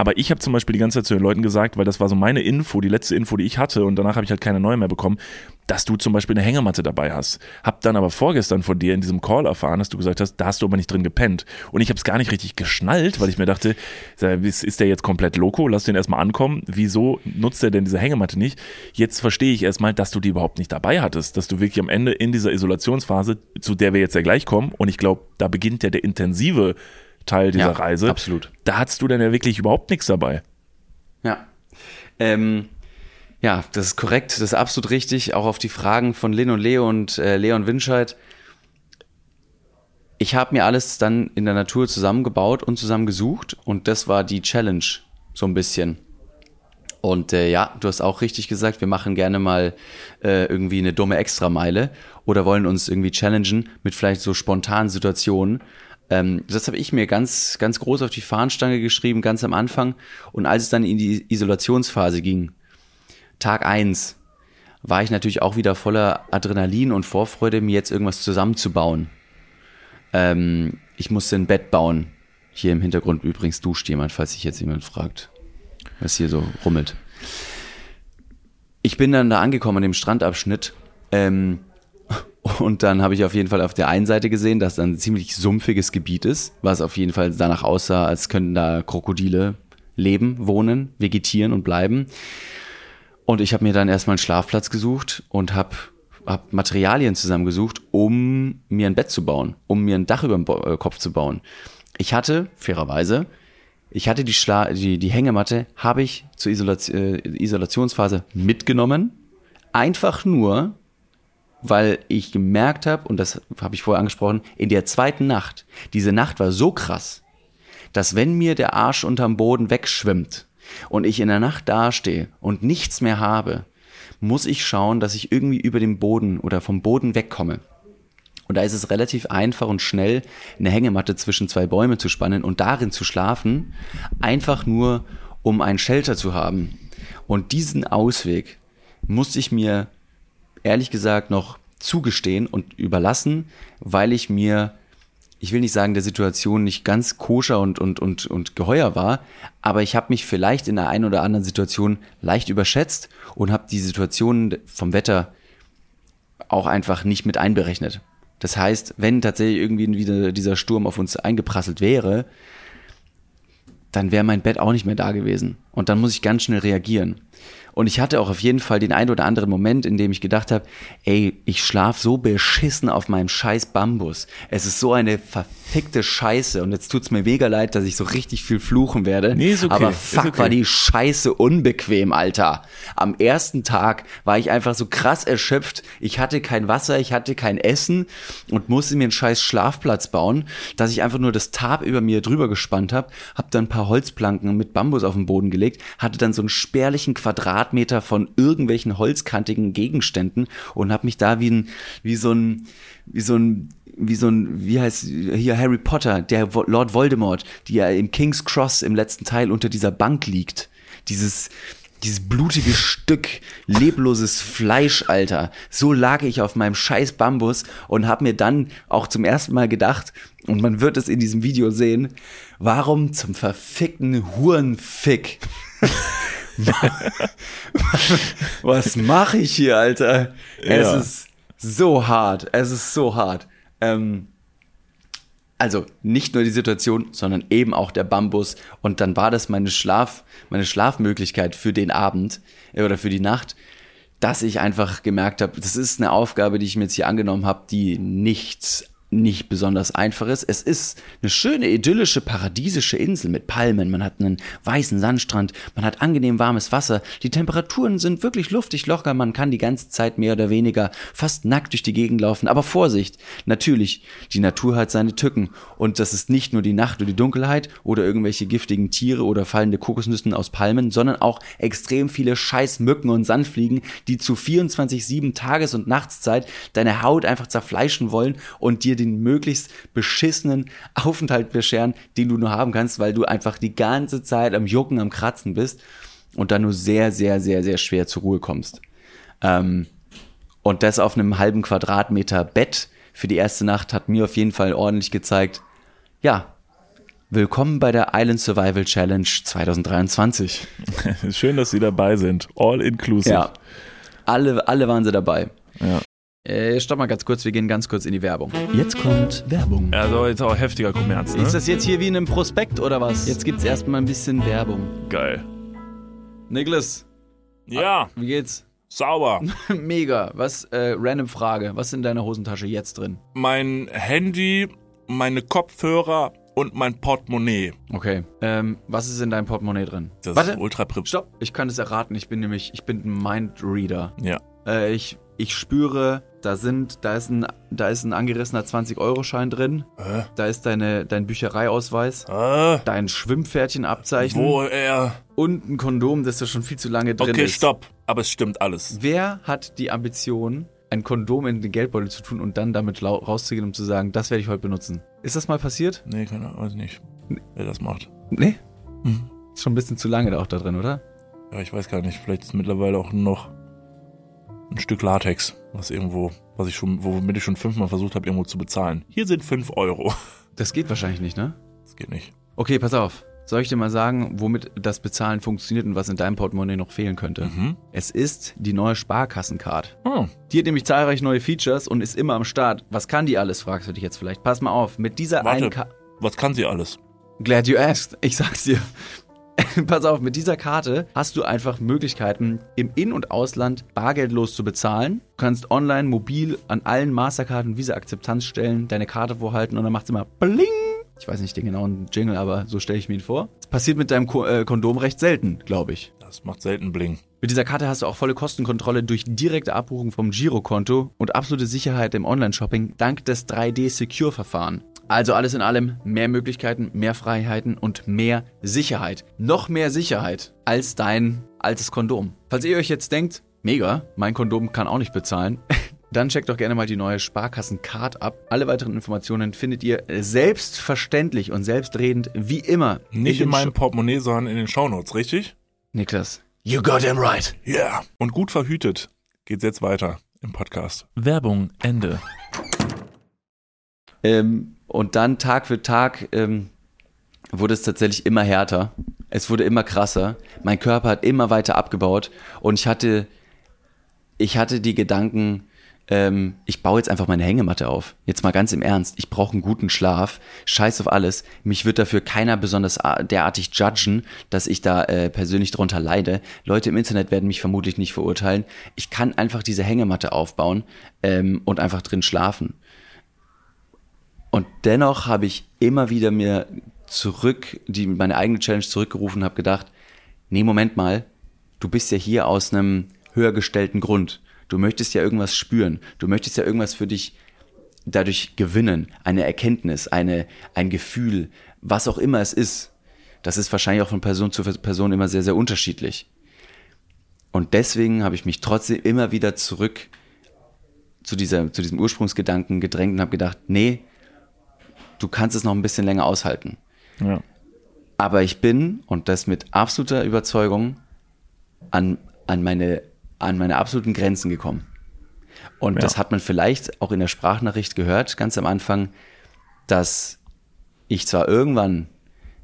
Aber ich habe zum Beispiel die ganze Zeit zu den Leuten gesagt, weil das war so meine Info, die letzte Info, die ich hatte, und danach habe ich halt keine neue mehr bekommen, dass du zum Beispiel eine Hängematte dabei hast. Hab dann aber vorgestern von dir in diesem Call erfahren, dass du gesagt hast, da hast du aber nicht drin gepennt. Und ich habe es gar nicht richtig geschnallt, weil ich mir dachte, ist der jetzt komplett loco? Lass den erstmal ankommen. Wieso nutzt er denn diese Hängematte nicht? Jetzt verstehe ich erstmal, dass du die überhaupt nicht dabei hattest, dass du wirklich am Ende in dieser Isolationsphase, zu der wir jetzt ja gleich kommen, und ich glaube, da beginnt ja der intensive Teil dieser Ja, Reise. absolut. Da hattest du dann ja wirklich überhaupt nichts dabei. Ja. Ähm, ja, das ist korrekt, das ist absolut richtig. Auch auf die Fragen von Lin und Leo und äh, Leon Winscheid. Ich habe mir alles dann in der Natur zusammengebaut und zusammengesucht und das war die Challenge so ein bisschen. Und äh, ja, du hast auch richtig gesagt, wir machen gerne mal äh, irgendwie eine dumme Extrameile oder wollen uns irgendwie challengen mit vielleicht so spontanen Situationen. Ähm, das habe ich mir ganz, ganz groß auf die Fahnenstange geschrieben, ganz am Anfang. Und als es dann in die Isolationsphase ging, Tag eins, war ich natürlich auch wieder voller Adrenalin und Vorfreude, mir jetzt irgendwas zusammenzubauen. Ähm, ich musste ein Bett bauen. Hier im Hintergrund übrigens duscht jemand, falls sich jetzt jemand fragt, was hier so rummelt. Ich bin dann da angekommen an dem Strandabschnitt ähm, und dann habe ich auf jeden Fall auf der einen Seite gesehen, dass da ein ziemlich sumpfiges Gebiet ist, was auf jeden Fall danach aussah, als könnten da Krokodile leben, wohnen, vegetieren und bleiben. Und ich habe mir dann erstmal einen Schlafplatz gesucht und habe hab Materialien zusammengesucht, um mir ein Bett zu bauen, um mir ein Dach über dem äh, Kopf zu bauen. Ich hatte, fairerweise, ich hatte die, Schla die, die Hängematte, habe ich zur Isolation, äh, Isolationsphase mitgenommen. Einfach nur, weil ich gemerkt habe, und das habe ich vorher angesprochen, in der zweiten Nacht, diese Nacht war so krass, dass wenn mir der Arsch unterm Boden wegschwimmt und ich in der Nacht dastehe und nichts mehr habe, muss ich schauen, dass ich irgendwie über den Boden oder vom Boden wegkomme. Und da ist es relativ einfach und schnell, eine Hängematte zwischen zwei Bäume zu spannen und darin zu schlafen, einfach nur, um ein Shelter zu haben. Und diesen Ausweg musste ich mir ehrlich gesagt noch zugestehen und überlassen, weil ich mir, ich will nicht sagen, der Situation nicht ganz koscher und, und, und, und geheuer war, aber ich habe mich vielleicht in der einen oder anderen Situation leicht überschätzt und habe die Situation vom Wetter auch einfach nicht mit einberechnet. Das heißt, wenn tatsächlich irgendwie wieder dieser Sturm auf uns eingeprasselt wäre, dann wäre mein Bett auch nicht mehr da gewesen. Und dann muss ich ganz schnell reagieren. Und ich hatte auch auf jeden Fall den ein oder anderen Moment, in dem ich gedacht habe, ey, ich schlaf so beschissen auf meinem scheiß Bambus. Es ist so eine verfickte Scheiße. Und jetzt tut's mir mega leid, dass ich so richtig viel fluchen werde. Nee, ist okay, Aber fuck, okay. war die Scheiße unbequem, Alter. Am ersten Tag war ich einfach so krass erschöpft. Ich hatte kein Wasser, ich hatte kein Essen und musste mir einen scheiß Schlafplatz bauen, dass ich einfach nur das Tarp über mir drüber gespannt habe, hab dann ein paar Holzplanken mit Bambus auf den Boden gelegt, hatte dann so einen spärlichen Quadratmeter von irgendwelchen holzkantigen Gegenständen und habe mich da wie ein wie so ein wie so ein wie so ein, wie heißt hier Harry Potter, der Lord Voldemort, die ja im King's Cross im letzten Teil unter dieser Bank liegt. Dieses, dieses blutige Stück lebloses Fleisch, Alter. So lag ich auf meinem scheiß Bambus und hab mir dann auch zum ersten Mal gedacht, und man wird es in diesem Video sehen, warum zum verfickten Hurenfick was mache ich hier, Alter? Es Ja. ist so hart. Es ist so hart. Ähm, also nicht nur die Situation, sondern eben auch der Bambus. Und dann war das meine Schlaf, meine Schlafmöglichkeit für den Abend äh, oder für die Nacht, dass ich einfach gemerkt habe, das ist eine Aufgabe, die ich mir jetzt hier angenommen habe, die nichts nicht besonders einfach ist. Es ist eine schöne, idyllische, paradiesische Insel mit Palmen. Man hat einen weißen Sandstrand, man hat angenehm warmes Wasser. Die Temperaturen sind wirklich luftig locker. Man kann die ganze Zeit mehr oder weniger fast nackt durch die Gegend laufen. Aber Vorsicht, natürlich, die Natur hat seine Tücken. Und das ist nicht nur die Nacht oder die Dunkelheit oder irgendwelche giftigen Tiere oder fallende Kokosnüssen aus Palmen, sondern auch extrem viele scheiß Mücken und Sandfliegen, die zu 24-7 Tages- und Nachtszeit deine Haut einfach zerfleischen wollen und dir den möglichst beschissenen Aufenthalt bescheren, den du nur haben kannst, weil du einfach die ganze Zeit am Jucken, am Kratzen bist. und dann nur sehr, sehr, sehr, sehr schwer zur Ruhe kommst. Ähm, und das auf einem halben Quadratmeter Bett für die erste Nacht hat mir auf jeden Fall ordentlich gezeigt, ja, willkommen bei der Island Survival Challenge 2023. Schön, dass Sie dabei sind. All inclusive. Ja, alle, alle waren sie dabei. Ja. Äh, stopp mal ganz kurz, wir gehen ganz kurz in die Werbung. Jetzt kommt Werbung. Also jetzt auch heftiger Kommerz, ne? Ist das jetzt hier wie in einem Prospekt oder was? Jetzt gibt's erstmal ein bisschen Werbung. geil. Niklas, Ja, wie geht's? sauber. Mega. Was, äh, random Frage. Was ist in deiner Hosentasche jetzt drin? Mein Handy, meine Kopfhörer und mein Portemonnaie. Okay. Ähm, was ist in deinem Portemonnaie drin? Das Warte. ist ultra. Stopp. Ich kann es erraten. Ich bin nämlich, ich bin ein Mindreader. Ja. Äh, ich, ich spüre, da sind, da ist ein, da ist ein angerissener 20-Euro-Schein drin. Hä? Da ist deine, dein Büchereiausweis. Äh, Dein Schwimmpferdchenabzeichen. wo er. Und ein Kondom, das da schon viel zu lange drin Okay, ist. stopp. Aber es stimmt alles. Wer hat die Ambition, ein Kondom in den Geldbeutel zu tun und dann damit rauszugehen, um zu sagen, das werde ich heute benutzen? Ist das mal passiert? Nee, keine Ahnung, weiß nicht, wer das macht. Nee. Hm. Ist schon ein bisschen zu lange da auch da drin, oder? Ja, ich weiß gar nicht. Vielleicht ist mittlerweile auch noch ein Stück Latex, was irgendwo, was ich schon, womit ich schon fünfmal versucht habe, irgendwo zu bezahlen. Hier sind fünf Euro. Das geht wahrscheinlich nicht, ne? Das geht nicht. Okay, pass auf. Soll ich dir mal sagen, womit das Bezahlen funktioniert und was in deinem Portemonnaie noch fehlen könnte? Mhm. Es ist die neue Sparkassencard. Oh, Die hat nämlich zahlreiche neue Features und ist immer am Start. Was kann die alles, fragst du dich jetzt vielleicht. Pass mal auf, mit dieser Warte. einen Ka was kann sie alles? Glad you asked. Ich sag's dir. Pass auf, mit dieser Karte hast du einfach Möglichkeiten, im In- und Ausland bargeldlos zu bezahlen. Du kannst online, mobil an allen Masterkarten Visa-Akzeptanzstellen deine Karte vorhalten und dann macht's immer Bling. Ich weiß nicht den genauen Jingle, aber so stelle ich mir ihn vor. Das passiert mit deinem Ko äh, Kondom recht selten, glaube ich. Das macht selten Bling. Mit dieser Karte hast du auch volle Kostenkontrolle durch direkte Abbuchung vom Girokonto und absolute Sicherheit im Online-Shopping dank des 3D-Secure-Verfahren. Also alles in allem mehr Möglichkeiten, mehr Freiheiten und mehr Sicherheit. Noch mehr Sicherheit als dein altes Kondom. Falls ihr euch jetzt denkt, mega, mein Kondom kann auch nicht bezahlen, dann checkt doch gerne mal die neue Sparkassen-Card ab. Alle weiteren Informationen findet ihr selbstverständlich und selbstredend wie immer. Nicht in, den meinem Portemonnaie, sondern in den Shownotes, richtig? Niklas. You got him right. Ja. Yeah. Und gut verhütet geht's jetzt weiter im Podcast. Werbung, Ende. Ähm, und dann Tag für Tag ähm, wurde es tatsächlich immer härter. Es wurde immer krasser. Mein Körper hat immer weiter abgebaut und ich hatte, ich hatte die Gedanken, ähm, ich baue jetzt einfach meine Hängematte auf. Jetzt mal ganz im Ernst. Ich brauche einen guten Schlaf. Scheiß auf alles. Mich wird dafür keiner besonders derartig judgen, dass ich da äh, persönlich drunter leide. Leute im Internet werden mich vermutlich nicht verurteilen. Ich kann einfach diese Hängematte aufbauen ähm, und einfach drin schlafen. Und dennoch habe ich immer wieder mir zurück, die, meine eigene Challenge zurückgerufen und habe gedacht, nee, Moment mal, du bist ja hier aus einem höher gestellten Grund. Du möchtest ja irgendwas spüren. Du möchtest ja irgendwas für dich dadurch gewinnen. Eine Erkenntnis, eine, ein Gefühl, was auch immer es ist. Das ist wahrscheinlich auch von Person zu Person immer sehr, sehr unterschiedlich. Und deswegen habe ich mich trotzdem immer wieder zurück zu, dieser, zu diesem Ursprungsgedanken gedrängt und habe gedacht, nee, du kannst es noch ein bisschen länger aushalten. Ja. Aber ich bin, und das mit absoluter Überzeugung, an, an, meine, an meine absoluten Grenzen gekommen. Und Ja. das hat man vielleicht auch in der Sprachnachricht gehört, ganz am Anfang, dass ich zwar irgendwann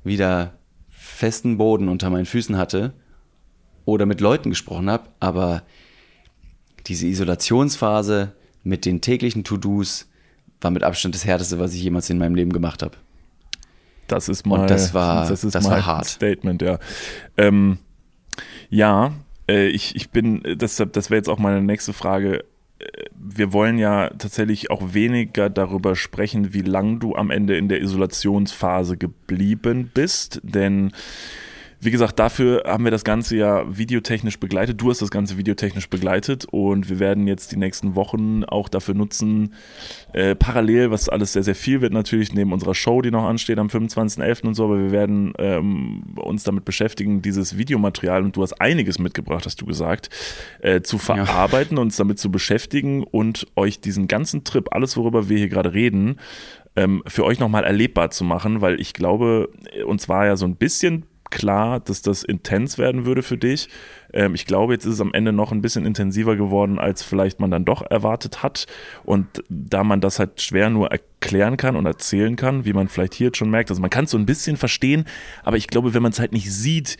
wieder festen Boden unter meinen Füßen hatte oder mit Leuten gesprochen habe, aber diese Isolationsphase mit den täglichen To-Dos war mit Abstand das Härteste, was ich jemals in meinem Leben gemacht habe. Das ist mal, das war- das ist das mal war hart. Statement, ja. Ähm, ja, äh, ich, ich bin, äh, das, das wäre jetzt auch meine nächste Frage. Äh, Wir wollen ja tatsächlich auch weniger darüber sprechen, wie lang du am Ende in der Isolationsphase geblieben bist, denn wie gesagt, dafür haben wir das Ganze ja videotechnisch begleitet. Du hast das Ganze videotechnisch begleitet und wir werden jetzt die nächsten Wochen auch dafür nutzen, äh, parallel, was alles sehr, sehr viel wird natürlich, neben unserer Show, die noch ansteht am 25.11. und so, aber wir werden ähm, uns damit beschäftigen, dieses Videomaterial, und du hast einiges mitgebracht, hast du gesagt, äh, zu verarbeiten, uns damit zu beschäftigen und euch diesen ganzen Trip, alles worüber wir hier gerade reden, ähm, für euch nochmal erlebbar zu machen, weil ich glaube, uns war ja so ein bisschen klar, dass das intens werden würde für dich. Ähm, ich glaube, jetzt ist es am Ende noch ein bisschen intensiver geworden, als vielleicht man dann doch erwartet hat. Und da man das halt schwer nur erklären kann und erzählen kann, wie man vielleicht hier jetzt schon merkt, also man kann es so ein bisschen verstehen, aber ich glaube, wenn man es halt nicht sieht,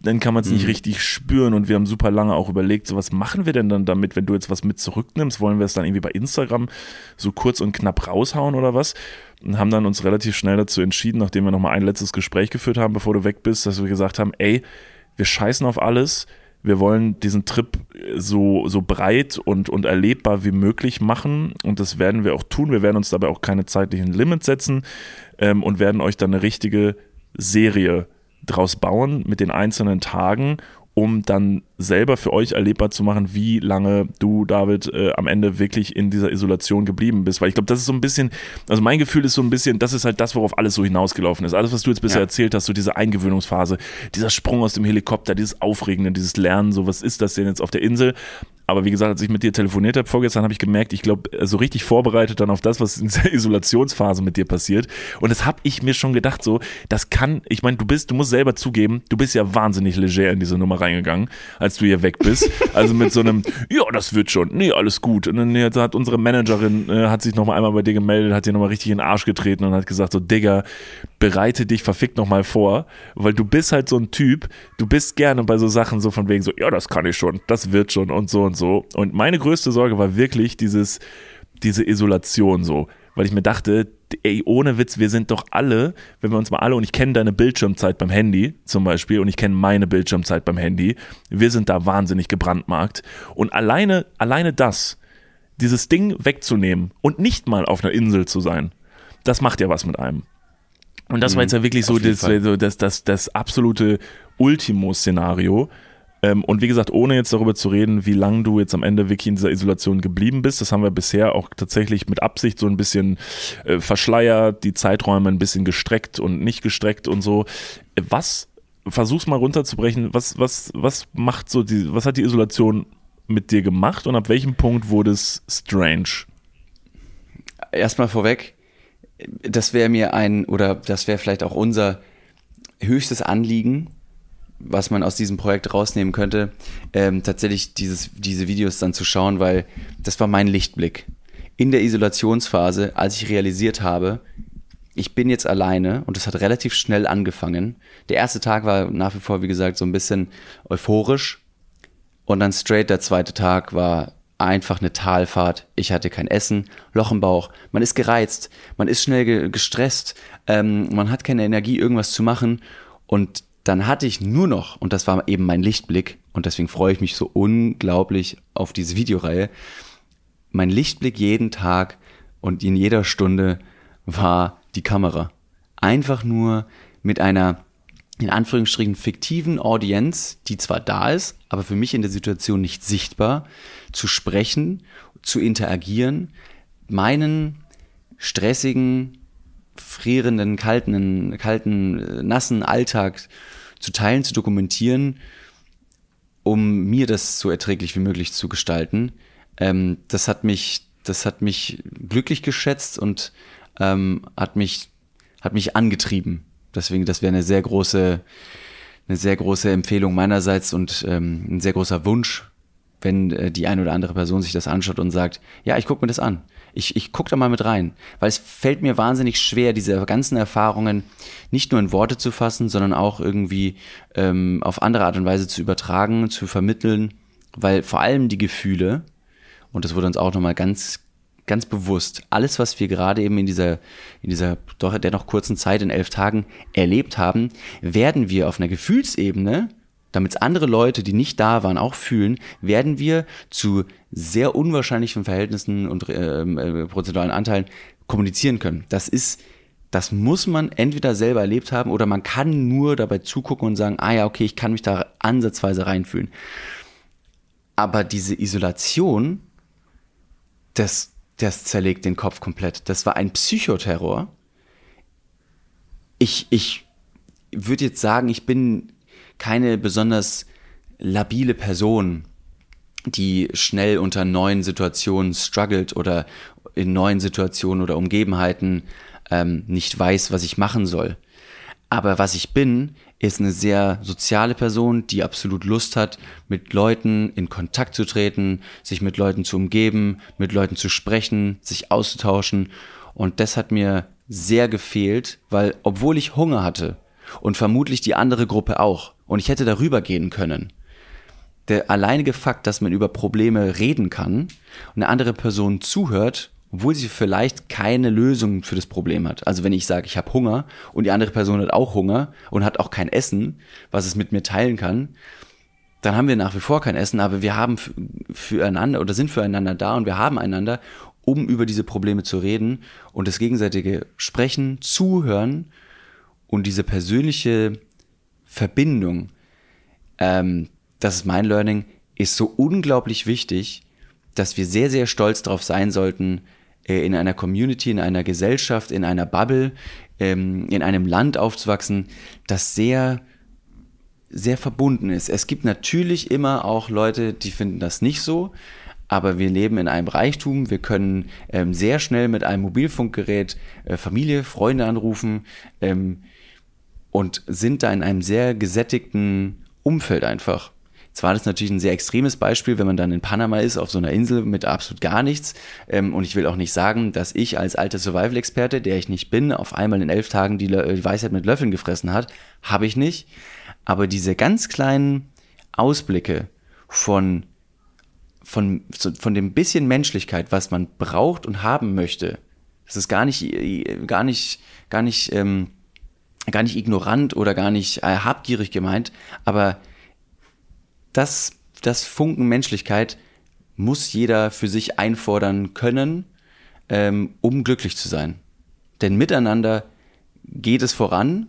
dann kann man es mhm. nicht richtig spüren und wir haben super lange auch überlegt, so was machen wir denn dann damit, wenn du jetzt was mit zurücknimmst, wollen wir es dann irgendwie bei Instagram so kurz und knapp raushauen oder was? Und haben dann uns relativ schnell dazu entschieden, nachdem wir nochmal ein letztes Gespräch geführt haben, bevor du weg bist, dass wir gesagt haben, ey, wir scheißen auf alles, wir wollen diesen Trip so, so breit und, und erlebbar wie möglich machen und das werden wir auch tun. Wir werden uns dabei auch keine zeitlichen Limits setzen ähm, und werden euch dann eine richtige Serie draus bauen mit den einzelnen Tagen, um dann selber für euch erlebbar zu machen, wie lange du, David, äh, am Ende wirklich in dieser Isolation geblieben bist. Weil ich glaube, das ist so ein bisschen, also mein Gefühl ist so ein bisschen, das ist halt das, worauf alles so hinausgelaufen ist. Alles, was du jetzt bisher ja. erzählt hast, so diese Eingewöhnungsphase, dieser Sprung aus dem Helikopter, dieses Aufregende, dieses Lernen, so was ist das denn jetzt auf der Insel? Aber wie gesagt, als ich mit dir telefoniert habe vorgestern, habe ich gemerkt, ich glaube, so richtig vorbereitet dann auf das, was in dieser Isolationsphase mit dir passiert. Und das habe ich mir schon gedacht, so, das kann, ich meine, du bist, du musst selber zugeben, du bist ja wahnsinnig leger in diese Nummer reingegangen, als du hier weg bist. Also mit so einem, ja, das wird schon, nee, alles gut. Und dann hat unsere Managerin, äh, hat sich nochmal einmal bei dir gemeldet, hat dir nochmal richtig in den Arsch getreten und hat gesagt, so, Digga, bereite dich verfickt nochmal vor, weil du bist halt so ein Typ, du bist gerne bei so Sachen so von wegen so, ja, das kann ich schon, das wird schon und so und so. Und meine größte Sorge war wirklich dieses, diese Isolation so, weil ich mir dachte, ey, ohne Witz, wir sind doch alle, wenn wir uns mal alle, und ich kenne deine Bildschirmzeit beim Handy zum Beispiel, und ich kenne meine Bildschirmzeit beim Handy, wir sind da wahnsinnig gebrandmarkt. Und alleine, alleine das, dieses Ding wegzunehmen und nicht mal auf einer Insel zu sein, das macht ja was mit einem. Und das war jetzt ja wirklich so das, das, das, das absolute Ultimo-Szenario. Ähm, und wie gesagt, ohne jetzt darüber zu reden, wie lange du jetzt am Ende wirklich in dieser Isolation geblieben bist, das haben wir bisher auch tatsächlich mit Absicht so ein bisschen äh, verschleiert, die Zeiträume ein bisschen gestreckt und nicht gestreckt und so. Was, versuch's mal runterzubrechen, was, was, was macht so die, was hat die Isolation mit dir gemacht und ab welchem Punkt wurde es strange? Erstmal vorweg, das wäre mir ein, oder das wäre vielleicht auch unser höchstes Anliegen, was man aus diesem Projekt rausnehmen könnte, ähm, tatsächlich dieses, diese Videos dann zu schauen, weil das war mein Lichtblick. In der Isolationsphase, als ich realisiert habe, ich bin jetzt alleine und es hat relativ schnell angefangen. Der erste Tag war nach wie vor, wie gesagt, so ein bisschen euphorisch und dann straight der zweite Tag war einfach eine Talfahrt. Ich hatte kein Essen, Loch im Bauch. Man ist gereizt, man ist schnell ge gestresst, ähm, man hat keine Energie, irgendwas zu machen. Und dann hatte ich nur noch, und das war eben mein Lichtblick, und deswegen freue ich mich so unglaublich auf diese Videoreihe, mein Lichtblick jeden Tag und in jeder Stunde war die Kamera. Einfach nur mit einer in Anführungsstrichen fiktiven Audienz, die zwar da ist, aber für mich in der Situation nicht sichtbar, zu sprechen, zu interagieren, meinen stressigen, frierenden, kalten, kalten, nassen Alltag zu teilen, zu dokumentieren, um mir das so erträglich wie möglich zu gestalten. Ähm, das hat mich, das hat mich glücklich geschätzt und ähm, hat mich, hat mich angetrieben. Deswegen, das wäre eine sehr große, eine sehr große Empfehlung meinerseits und ähm, ein sehr großer Wunsch, wenn äh, die eine oder andere Person sich das anschaut und sagt, ja, ich gucke mir das an. Ich, ich gucke da mal mit rein, weil es fällt mir wahnsinnig schwer, diese ganzen Erfahrungen nicht nur in Worte zu fassen, sondern auch irgendwie ähm, auf andere Art und Weise zu übertragen, zu vermitteln, weil vor allem die Gefühle, und das wurde uns auch nochmal ganz, ganz bewusst, alles, was wir gerade eben in dieser, in dieser doch dennoch kurzen Zeit in elf Tagen erlebt haben, werden wir auf einer Gefühlsebene damit es andere Leute, die nicht da waren, auch fühlen, werden wir zu sehr unwahrscheinlichen Verhältnissen und ähm, äh, prozentualen Anteilen kommunizieren können. Das ist, das muss man entweder selber erlebt haben oder man kann nur dabei zugucken und sagen, ah ja, okay, ich kann mich da ansatzweise reinfühlen. Aber diese Isolation, das, das zerlegt den Kopf komplett. Das war ein Psychoterror. Ich, ich würde jetzt sagen, ich bin keine besonders labile Person, die schnell unter neuen Situationen struggelt oder in neuen Situationen oder Umgebenheiten ähm, nicht weiß, was ich machen soll. Aber was ich bin, ist eine sehr soziale Person, die absolut Lust hat, mit Leuten in Kontakt zu treten, sich mit Leuten zu umgeben, mit Leuten zu sprechen, sich auszutauschen. Und das hat mir sehr gefehlt, weil obwohl ich Hunger hatte und vermutlich die andere Gruppe auch und ich hätte darüber gehen können, der alleinige Fakt, dass man über Probleme reden kann und eine andere Person zuhört obwohl sie vielleicht keine Lösung für das Problem hat. Also wenn ich sage, ich habe Hunger und die andere Person hat auch Hunger und hat auch kein Essen, was es mit mir teilen kann, dann haben wir nach wie vor kein Essen, aber wir haben füreinander oder sind füreinander da und wir haben einander, um über diese Probleme zu reden und das gegenseitige Sprechen, Zuhören und diese persönliche Verbindung, ähm, das ist mein Learning, ist so unglaublich wichtig, dass wir sehr, sehr stolz darauf sein sollten, äh, in einer Community, in einer Gesellschaft, in einer Bubble, ähm, in einem Land aufzuwachsen, das sehr, sehr verbunden ist. Es gibt natürlich immer auch Leute, die finden das nicht so, aber wir leben in einem Reichtum. Wir können ähm, sehr schnell mit einem Mobilfunkgerät äh, Familie, Freunde anrufen ähm, und sind da in einem sehr gesättigten Umfeld einfach. Zwar ist das natürlich ein sehr extremes Beispiel, wenn man dann in Panama ist, auf so einer Insel mit absolut gar nichts. Ähm, und ich will auch nicht sagen, dass ich als alter Survival-Experte, der ich nicht bin, auf einmal in elf Tagen die, die Weisheit mit Löffeln gefressen hat. Habe ich nicht. Aber diese ganz kleinen Ausblicke von, von, von dem bisschen Menschlichkeit, was man braucht und haben möchte, das ist gar nicht, gar nicht, gar nicht, ähm, gar nicht ignorant oder gar nicht äh, habgierig gemeint, aber das, das Funken Menschlichkeit muss jeder für sich einfordern können, ähm, um glücklich zu sein. Denn miteinander geht es voran,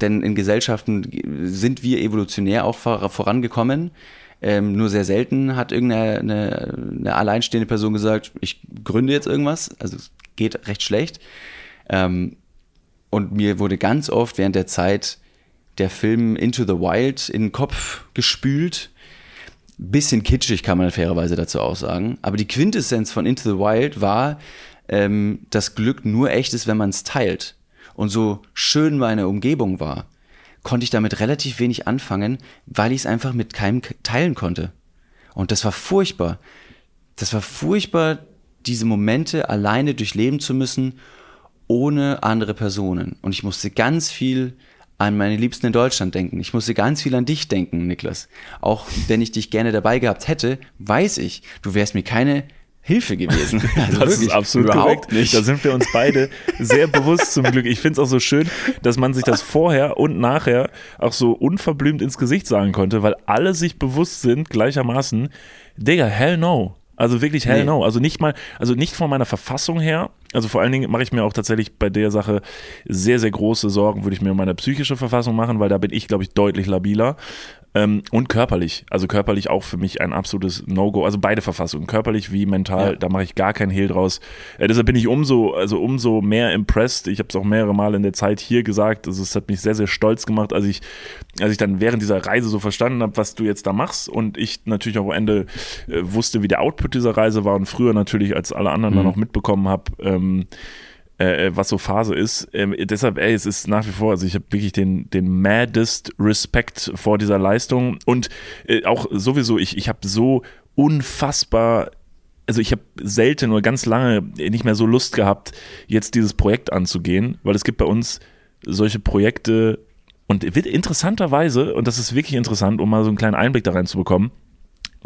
denn in Gesellschaften sind wir evolutionär auch vorangekommen. Ähm, nur sehr selten hat irgendeine eine, eine alleinstehende Person gesagt, ich gründe jetzt irgendwas. Also es geht recht schlecht. Ähm, und mir wurde ganz oft während der Zeit der Film Into the Wild in den Kopf gespült. Bisschen kitschig kann man fairerweise dazu auch sagen. Aber die Quintessenz von Into the Wild war, ähm, dass Glück nur echt ist, wenn man es teilt. Und so schön meine Umgebung war, konnte ich damit relativ wenig anfangen, weil ich es einfach mit keinem teilen konnte. Und das war furchtbar. Das war furchtbar, diese Momente alleine durchleben zu müssen, ohne andere Personen. Und ich musste ganz viel an meine Liebsten in Deutschland denken. Ich musste ganz viel an dich denken, Niklas. Auch wenn ich dich gerne dabei gehabt hätte, weiß ich, du wärst mir keine Hilfe gewesen. Also das ist absolut korrekt. Nicht. Da sind wir uns beide sehr bewusst zum Glück. Ich finde es auch so schön, dass man sich das vorher und nachher auch so unverblümt ins Gesicht sagen konnte, weil alle sich bewusst sind gleichermaßen, Digga, hell no. Also wirklich hell nee. no. Also nicht mal, also nicht von meiner Verfassung her. Also vor allen Dingen mache ich mir auch tatsächlich bei der Sache sehr, sehr große Sorgen, würde ich mir um meine psychische Verfassung machen, weil da bin ich, glaube ich, deutlich labiler. Ähm, und körperlich. Also körperlich auch für mich ein absolutes No-Go. Also beide Verfassungen, körperlich wie mental, ja. da mache ich gar keinen Hehl draus. Äh, deshalb bin ich umso, also umso mehr impressed. Ich habe es auch mehrere Mal in der Zeit hier gesagt. Also es hat mich sehr, sehr stolz gemacht, als ich, als ich dann während dieser Reise so verstanden habe, was du jetzt da machst. Und ich natürlich auch am Ende äh, wusste, wie der Output dieser Reise war und früher natürlich, als alle anderen mhm. dann auch mitbekommen habe, ähm, äh, äh, was so Phase ist. Ähm, deshalb, ey, es ist nach wie vor, also ich habe wirklich den, den maddest Respekt vor dieser Leistung und äh, auch sowieso, ich, ich habe so unfassbar also ich habe selten oder ganz lange nicht mehr so Lust gehabt, jetzt dieses Projekt anzugehen, weil es gibt bei uns solche Projekte und interessanterweise, und das ist wirklich interessant, um mal so einen kleinen Einblick da rein zu bekommen,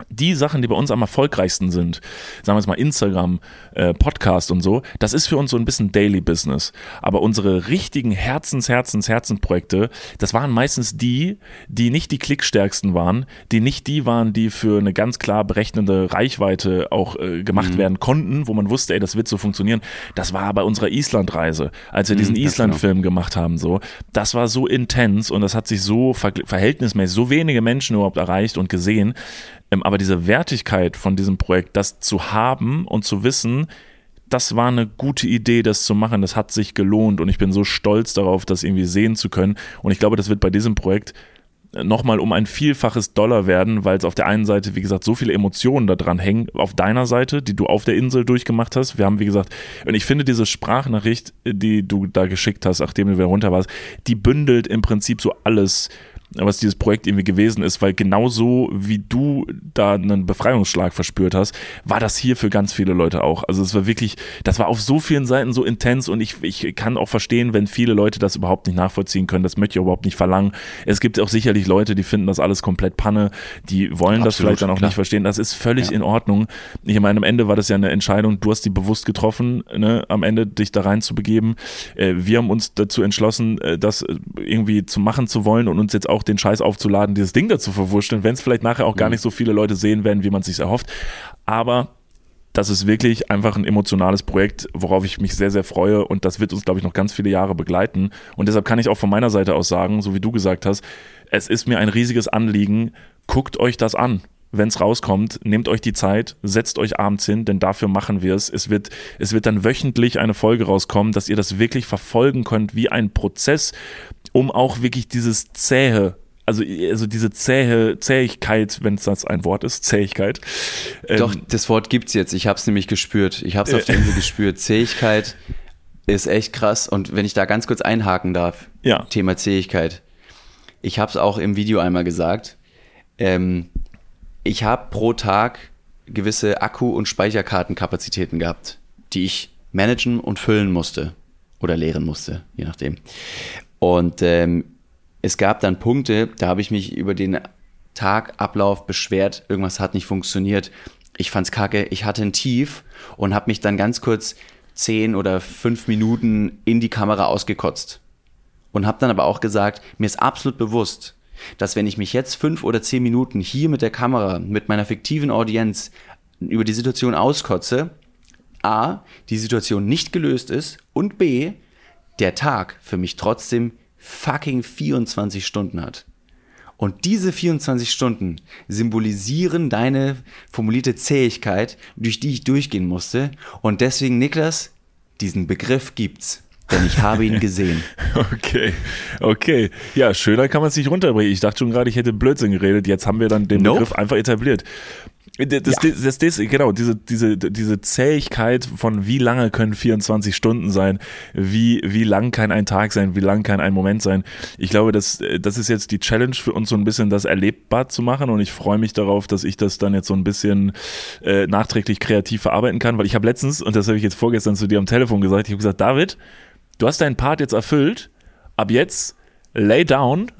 die Sachen, die bei uns am erfolgreichsten sind, sagen wir jetzt mal Instagram, äh, Podcast und so, das ist für uns so ein bisschen Daily Business. Aber unsere richtigen Herzens, Herzens, Herzenprojekte, das waren meistens die, die nicht die klickstärksten waren, die nicht die waren, die für eine ganz klar berechnende Reichweite auch äh, gemacht mhm. werden konnten, wo man wusste, ey, das wird so funktionieren. Das war bei unserer Island-Reise, als wir mhm, diesen Island-Film genau. gemacht haben, so. Das war so intens und das hat sich so ver verhältnismäßig so wenige Menschen überhaupt erreicht und gesehen aber diese Wertigkeit von diesem Projekt, das zu haben und zu wissen, das war eine gute Idee, das zu machen. Das hat sich gelohnt und ich bin so stolz darauf, das irgendwie sehen zu können. Und ich glaube, das wird bei diesem Projekt nochmal um ein Vielfaches Dollar werden, weil es auf der einen Seite, wie gesagt, so viele Emotionen da dran hängen, auf deiner Seite, die du auf der Insel durchgemacht hast. Wir haben, wie gesagt, und ich finde diese Sprachnachricht, die du da geschickt hast, nachdem du wieder runter warst, die bündelt im Prinzip so alles, was dieses Projekt irgendwie gewesen ist, weil genauso wie du da einen Befreiungsschlag verspürt hast, war das hier für ganz viele Leute auch. Also es war wirklich, das war auf so vielen Seiten so intens und ich, ich kann auch verstehen, wenn viele Leute das überhaupt nicht nachvollziehen können. Das möchte ich überhaupt nicht verlangen. Es gibt auch sicherlich Leute, die finden das alles komplett Panne, die wollen Absolut, das vielleicht dann auch klar. nicht verstehen. Das ist völlig ja. in Ordnung. Ich meine, am Ende war das ja eine Entscheidung, du hast die bewusst getroffen, ne, am Ende dich da rein zu begeben. Äh, wir haben uns dazu entschlossen, äh, das irgendwie zu machen zu wollen und uns jetzt auch auch den Scheiß aufzuladen, dieses Ding dazu verwurschteln, wenn es vielleicht nachher auch gar mhm. nicht so viele Leute sehen werden, wie man sich erhofft. Aber das ist wirklich einfach ein emotionales Projekt, worauf ich mich sehr, sehr freue und das wird uns, glaube ich, noch ganz viele Jahre begleiten. Und deshalb kann ich auch von meiner Seite aus sagen, so wie du gesagt hast, es ist mir ein riesiges Anliegen, guckt euch das an. Wenn es rauskommt, nehmt euch die Zeit, setzt euch abends hin, denn dafür machen wir es. Es wird, es wird dann wöchentlich eine Folge rauskommen, dass ihr das wirklich verfolgen könnt wie ein Prozess, um auch wirklich dieses zähe also, also diese zähe Zähigkeit, wenn es das ein Wort ist, Zähigkeit. Ähm, Doch, das Wort gibt's jetzt. Ich habe es nämlich gespürt. Ich habe es auf der Insel gespürt. Zähigkeit ist echt krass. Und wenn ich da ganz kurz einhaken darf, ja. Thema Zähigkeit. Ich habe es auch im Video einmal gesagt. Ähm, ich habe pro Tag gewisse Akku- und Speicherkartenkapazitäten gehabt, die ich managen und füllen musste oder leeren musste, je nachdem. Und ähm, es gab dann Punkte, da habe ich mich über den Tagablauf beschwert, irgendwas hat nicht funktioniert. Ich fand's kacke, ich hatte ein Tief und habe mich dann ganz kurz zehn oder fünf Minuten in die Kamera ausgekotzt. Und habe dann aber auch gesagt, mir ist absolut bewusst, dass wenn ich mich jetzt fünf oder zehn Minuten hier mit der Kamera, mit meiner fiktiven Audienz über die Situation auskotze, a, die Situation nicht gelöst ist und b, der Tag für mich trotzdem fucking 24 Stunden hat. Und diese 24 Stunden symbolisieren deine formulierte Zähigkeit, durch die ich durchgehen musste. Und deswegen, Niklas, diesen Begriff gibt's. Denn ich habe ihn gesehen. Okay, okay. Ja, schöner kann man es nicht runterbringen. Ich dachte schon gerade, ich hätte Blödsinn geredet. Jetzt haben wir dann den nope. Begriff einfach etabliert. Das, ja. das, das, genau, diese, diese, diese Zähigkeit von wie lange können 24 Stunden sein, wie, wie lang kann ein Tag sein, wie lang kann ein Moment sein. Ich glaube, das, das ist jetzt die Challenge für uns so ein bisschen das erlebbar zu machen und ich freue mich darauf, dass ich das dann jetzt so ein bisschen äh, nachträglich kreativ verarbeiten kann, weil ich habe letztens, und das habe ich jetzt vorgestern zu dir am Telefon gesagt, ich habe gesagt, David, du hast deinen Part jetzt erfüllt, ab jetzt lay down,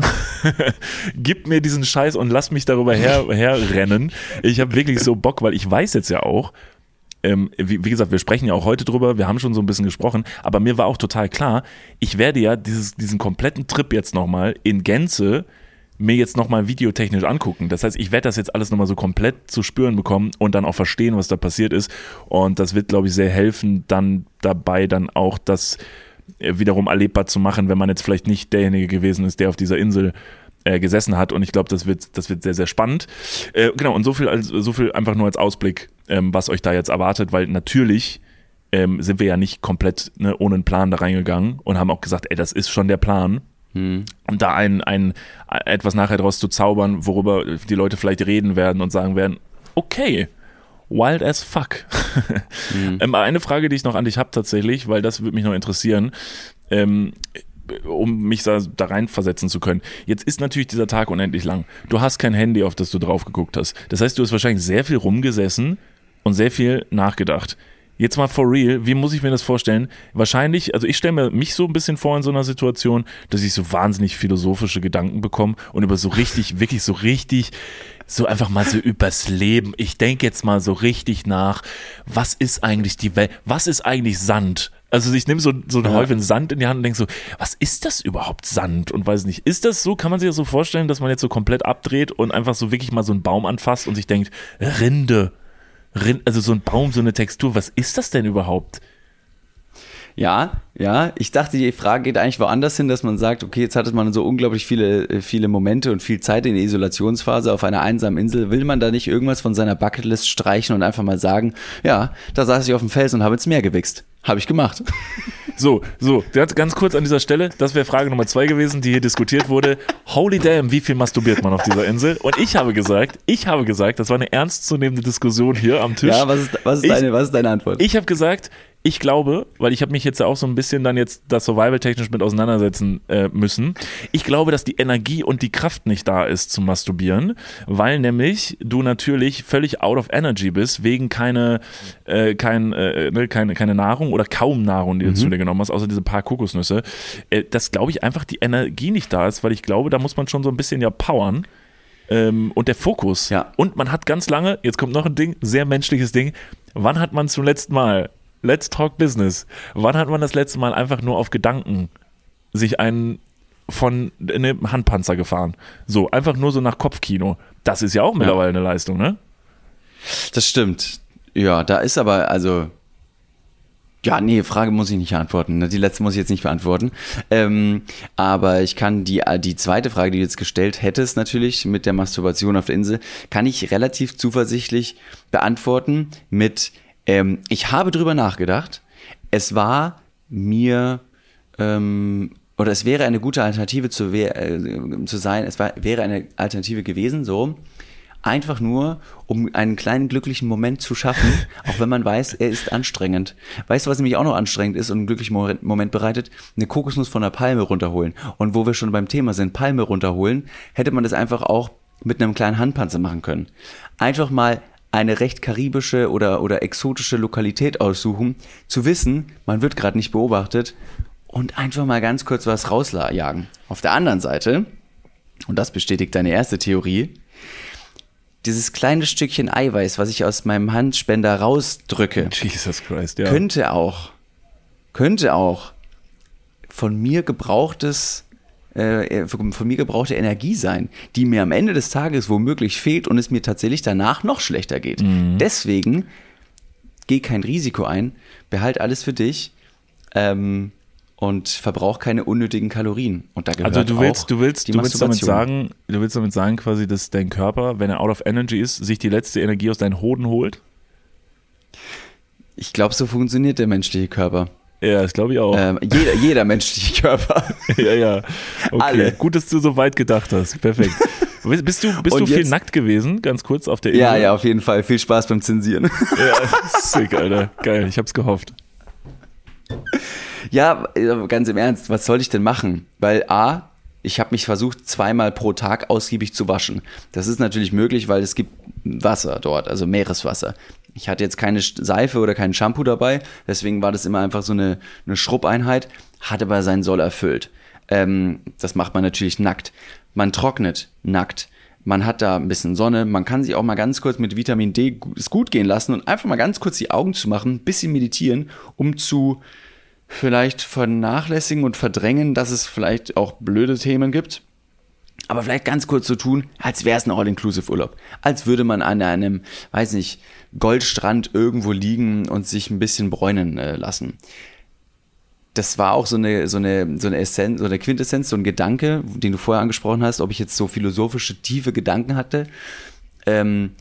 gib mir diesen Scheiß und lass mich darüber her, herrennen. Ich habe wirklich so Bock, weil ich weiß jetzt ja auch, ähm, wie, wie, gesagt, wir sprechen ja auch heute drüber, wir haben schon so ein bisschen gesprochen, aber mir war auch total klar, ich werde ja dieses, diesen kompletten Trip jetzt nochmal in Gänze mir jetzt nochmal videotechnisch angucken. Das heißt, ich werde das jetzt alles nochmal so komplett zu spüren bekommen und dann auch verstehen, was da passiert ist. Und das wird, glaube ich, sehr helfen, dann dabei dann auch das wiederum erlebbar zu machen, wenn man jetzt vielleicht nicht derjenige gewesen ist, der auf dieser Insel äh, gesessen hat. Und ich glaube, das wird, das wird sehr, sehr spannend. Äh, genau, und so viel, als, so viel einfach nur als Ausblick, ähm, was euch da jetzt erwartet, weil natürlich ähm, sind wir ja nicht komplett ne, ohne einen Plan da reingegangen und haben auch gesagt, ey, das ist schon der Plan. Hm. Und da ein, ein, etwas nachher draus zu zaubern, worüber die Leute vielleicht reden werden und sagen werden, okay, wild as fuck. Mhm. ähm, eine Frage, die ich noch an dich habe tatsächlich, weil das würde mich noch interessieren. Ähm, um mich da, da reinversetzen zu können. Jetzt ist natürlich dieser Tag unendlich lang. Du hast kein Handy, auf das du drauf geguckt hast. Das heißt, du hast wahrscheinlich sehr viel rumgesessen und sehr viel nachgedacht. Jetzt mal for real, wie muss ich mir das vorstellen? Wahrscheinlich, also ich stelle mir mich so ein bisschen vor in so einer Situation, dass ich so wahnsinnig philosophische Gedanken bekomme und über so richtig, wirklich so richtig so einfach mal so übers Leben. Ich denke jetzt mal so richtig nach, was ist eigentlich die Welt, was ist eigentlich Sand? Also ich nehme so, so einen ja. Häufchen Sand in die Hand und denke so, was ist das überhaupt Sand? Und weiß nicht, ist das so, kann man sich das so vorstellen, dass man jetzt so komplett abdreht und einfach so wirklich mal so einen Baum anfasst und sich denkt, Rinde, Rinde also so ein Baum, so eine Textur, was ist das denn überhaupt? Ja, ja. Ich dachte, die Frage geht eigentlich woanders hin, dass man sagt, okay, jetzt hatte man so unglaublich viele, äh, viele Momente und viel Zeit in der Isolationsphase auf einer einsamen Insel. Will man da nicht irgendwas von seiner Bucketlist streichen und einfach mal sagen, ja, da saß ich auf dem Fels und habe ins Meer gewichst. Habe ich gemacht. So, so, ganz kurz an dieser Stelle, das wäre Frage Nummer zwei gewesen, die hier diskutiert wurde. Holy damn, wie viel masturbiert man auf dieser Insel? Und ich habe gesagt, ich habe gesagt, das war eine ernstzunehmende Diskussion hier am Tisch. Ja, was ist, was ist, Ich- deine, was ist deine Antwort? Ich habe gesagt, ich glaube, weil ich habe mich jetzt ja auch so ein bisschen dann jetzt das Survival-technisch mit auseinandersetzen äh, müssen. Ich glaube, dass die Energie und die Kraft nicht da ist zum Masturbieren, weil nämlich du natürlich völlig out of energy bist, wegen keine, äh, kein, äh, ne, keine, keine Nahrung oder kaum Nahrung, die du zu dir genommen hast, außer diese paar Kokosnüsse. Äh, dass, glaube ich, einfach die Energie nicht da ist, weil ich glaube, da muss man schon so ein bisschen ja powern. Ähm, und der Fokus. Ja. Und man hat ganz lange, jetzt kommt noch ein Ding, sehr menschliches Ding. Wann hat man zum letzten Mal, let's talk business, wann hat man das letzte Mal einfach nur auf Gedanken sich einen von einem Handpanzer gefahren? So, einfach nur so nach Kopfkino. Das ist ja auch mittlerweile eine Leistung, ne? Das stimmt. Ja, da ist aber, also. Ja, nee, Frage muss ich nicht antworten. ne? Die letzte muss ich jetzt nicht beantworten. Ähm, aber ich kann die, die zweite Frage, die du jetzt gestellt hättest, natürlich mit der Masturbation auf der Insel, kann ich relativ zuversichtlich beantworten mit, ähm, ich habe drüber nachgedacht. Es war mir, ähm, oder es wäre eine gute Alternative zu, äh, zu sein, es war, wäre eine Alternative gewesen, so. Einfach nur, um einen kleinen glücklichen Moment zu schaffen, auch wenn man weiß, er ist anstrengend. Weißt du, was nämlich auch noch anstrengend ist und einen glücklichen Mo- Moment bereitet? Eine Kokosnuss von der Palme runterholen. Und wo wir schon beim Thema sind, Palme runterholen, hätte man das einfach auch mit einem kleinen Handpanzer machen können. Einfach mal eine recht karibische oder, oder exotische Lokalität aussuchen, zu wissen, man wird gerade nicht beobachtet und einfach mal ganz kurz was rausjagen. Auf der anderen Seite, und das bestätigt deine erste Theorie, dieses kleine Stückchen Eiweiß, was ich aus meinem Handspender rausdrücke, Jesus Christ, ja. könnte auch, könnte auch von mir gebrauchtes, äh, von von mir gebrauchte Energie sein, die mir am Ende des Tages womöglich fehlt und es mir tatsächlich danach noch schlechter geht. Deswegen geh kein Risiko ein, behalt alles für dich ähm, und verbrauch keine unnötigen Kalorien. Und da gehört Also du willst, auch du willst, die du willst damit sagen, du willst damit sagen quasi, dass dein Körper, wenn er out of energy ist, sich die letzte Energie aus deinen Hoden holt? Ich glaube, so funktioniert der menschliche Körper. Ja, das glaube ich auch. Ähm, jeder, jeder menschliche Körper. Ja, ja. Okay. Alle. Gut, dass du so weit gedacht hast. Perfekt. Bist du, bist Und du viel jetzt- nackt gewesen, ganz kurz auf der Insel? Ja, ja, auf jeden Fall. Viel Spaß beim Zensieren. ja. Sick, Alter. Geil, ich hab's gehofft. Ja, äh, ganz im Ernst, was soll ich denn machen? Weil A, ich habe mich versucht, zweimal pro Tag ausgiebig zu waschen. Das ist natürlich möglich, weil es gibt Wasser dort, also Meereswasser. Ich hatte jetzt keine Seife oder kein Shampoo dabei, deswegen war das immer einfach so eine, eine Schrubbeinheit, hat aber seinen Soll erfüllt. Ähm, das macht man natürlich nackt. Man trocknet nackt. Man hat da ein bisschen Sonne. Man kann sich auch mal ganz kurz mit Vitamin D es gut gehen lassen und einfach mal ganz kurz die Augen zu machen, ein bisschen meditieren, um zu vielleicht vernachlässigen und verdrängen, dass es vielleicht auch blöde Themen gibt. Aber vielleicht ganz kurz so tun, als wäre es ein All-Inclusive-Urlaub. Als würde man an einem, weiß nicht, Goldstrand irgendwo liegen und sich ein bisschen bräunen äh, lassen. Das war auch so eine, so eine, so eine Essenz, so eine Quintessenz, so ein Gedanke, den du vorher angesprochen hast, ob ich jetzt so philosophische, tiefe Gedanken hatte. Ähm,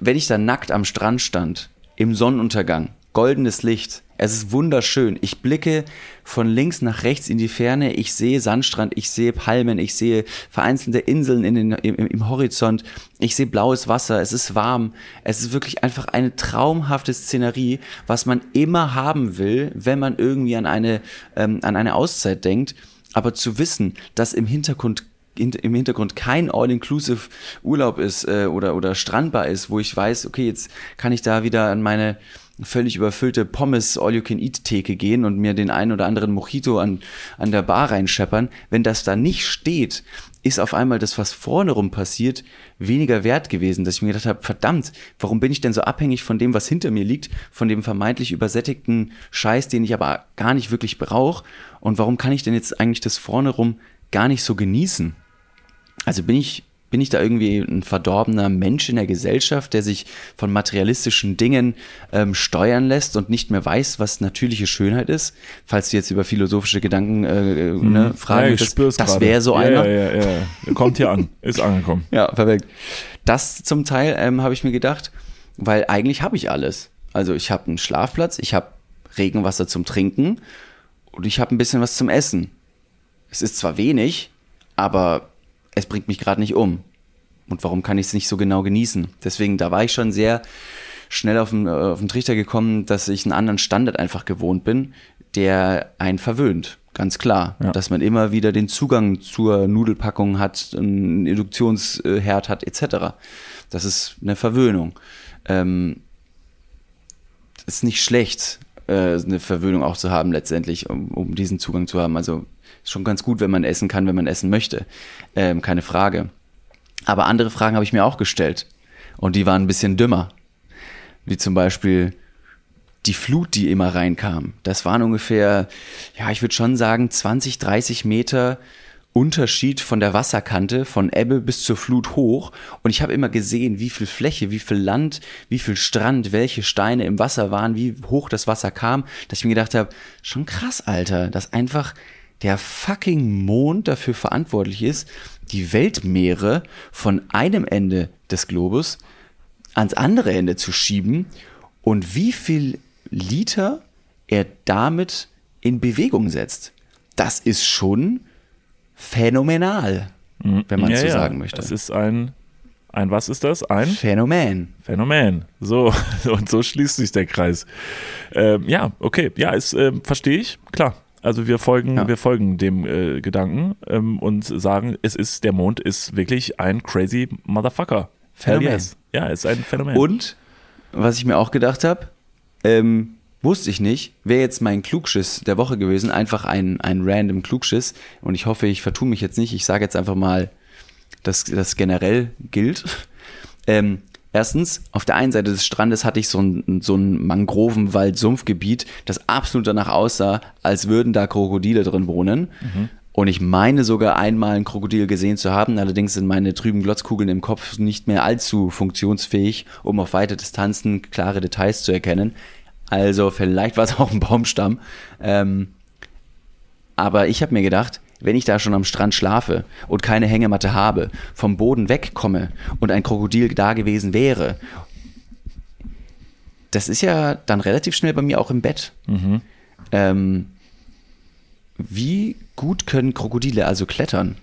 wenn ich da nackt am Strand stand, im Sonnenuntergang, goldenes Licht, es ist wunderschön. Ich blicke von links nach rechts in die Ferne, ich sehe Sandstrand, ich sehe Palmen, ich sehe vereinzelte Inseln in den, im, im Horizont, ich sehe blaues Wasser, es ist warm. Es ist wirklich einfach eine traumhafte Szenerie, was man immer haben will, wenn man irgendwie an eine, ähm, an eine Auszeit denkt. Aber zu wissen, dass im Hintergrund in, im Hintergrund kein All-Inclusive Urlaub ist äh, oder, oder Strandbar ist, wo ich weiß, okay, jetzt kann ich da wieder an meine völlig überfüllte Pommes All-You-Can-Eat-Theke gehen und mir den einen oder anderen Mojito an, an der Bar reinscheppern. Wenn das da nicht steht, ist auf einmal das, was vorne rum passiert, weniger wert gewesen, dass ich mir gedacht habe, verdammt, warum bin ich denn so abhängig von dem, was hinter mir liegt, von dem vermeintlich übersättigten Scheiß, den ich aber gar nicht wirklich brauche und warum kann ich denn jetzt eigentlich das vorne rum gar nicht so genießen? Also bin ich, bin ich da irgendwie ein verdorbener Mensch in der Gesellschaft, der sich von materialistischen Dingen ähm, steuern lässt und nicht mehr weiß, was natürliche Schönheit ist? Falls du jetzt über philosophische Gedanken äh, äh, ne, fragen ja, das gerade. wäre so ja, einer. Ja, ja, ja. Kommt hier an. Ist angekommen. Ja, perfekt. Das zum Teil ähm, habe ich mir gedacht, weil eigentlich habe ich alles. Also ich habe einen Schlafplatz, ich habe Regenwasser zum Trinken und ich habe ein bisschen was zum Essen. Es ist zwar wenig, aber es bringt mich gerade nicht um. Und warum kann ich es nicht so genau genießen? Deswegen, da war ich schon sehr schnell auf den, äh, auf den Trichter gekommen, dass ich einen anderen Standard einfach gewohnt bin, der einen verwöhnt. Ganz klar. Ja. Dass man immer wieder den Zugang zur Nudelpackung hat, einen Induktionsherd hat, etc. Das ist eine Verwöhnung. Ähm, ist nicht schlecht, äh, eine Verwöhnung auch zu haben letztendlich, um, um diesen Zugang zu haben. Also ist schon ganz gut, wenn man essen kann, wenn man essen möchte. Ähm, keine Frage. Aber andere Fragen habe ich mir auch gestellt. Und die waren ein bisschen dümmer. Wie zum Beispiel die Flut, die immer reinkam. Das waren ungefähr, ja, ich würde schon sagen, 20, 30 Meter Unterschied von der Wasserkante, von Ebbe bis zur Flut hoch. Und ich habe immer gesehen, wie viel Fläche, wie viel Land, wie viel Strand, welche Steine im Wasser waren, wie hoch das Wasser kam, dass ich mir gedacht habe, schon krass, Alter, dass einfach der fucking Mond dafür verantwortlich ist, die Weltmeere von einem Ende des Globus ans andere Ende zu schieben und wie viel Liter er damit in Bewegung setzt. Das ist schon phänomenal, wenn man ja, so ja. sagen möchte. Das ist ein, ein, was ist das? Ein Phänomen. Phänomen. So, und so schließt sich der Kreis. Ähm, ja, okay. Ja, ist, ähm, verstehe ich, klar. Also wir folgen, Ja. wir folgen dem äh, Gedanken ähm, und sagen, es ist, der Mond ist wirklich ein crazy Motherfucker. Phänomen. yes. Ja, ist ein Phänomen. Und, was ich mir auch gedacht habe, ähm, wusste ich nicht, wäre jetzt mein Klugschiss der Woche gewesen, einfach ein, ein random Klugschiss. Und ich hoffe, ich vertue mich jetzt nicht. Ich sage jetzt einfach mal, dass das generell gilt. Ähm, erstens, auf der einen Seite des Strandes hatte ich so ein, so ein Mangrovenwald-Sumpfgebiet, das absolut danach aussah, als würden da Krokodile drin wohnen. Und ich meine sogar einmal ein Krokodil gesehen zu haben, allerdings sind meine trüben Glotzkugeln im Kopf nicht mehr allzu funktionsfähig, um auf weite Distanzen klare Details zu erkennen. Also vielleicht war es auch ein Baumstamm. Ähm, aber ich habe mir gedacht, wenn ich da schon am Strand schlafe und keine Hängematte habe, vom Boden wegkomme und ein Krokodil da gewesen wäre, das ist ja dann relativ schnell bei mir auch im Bett. Ähm, wie gut können Krokodile also klettern?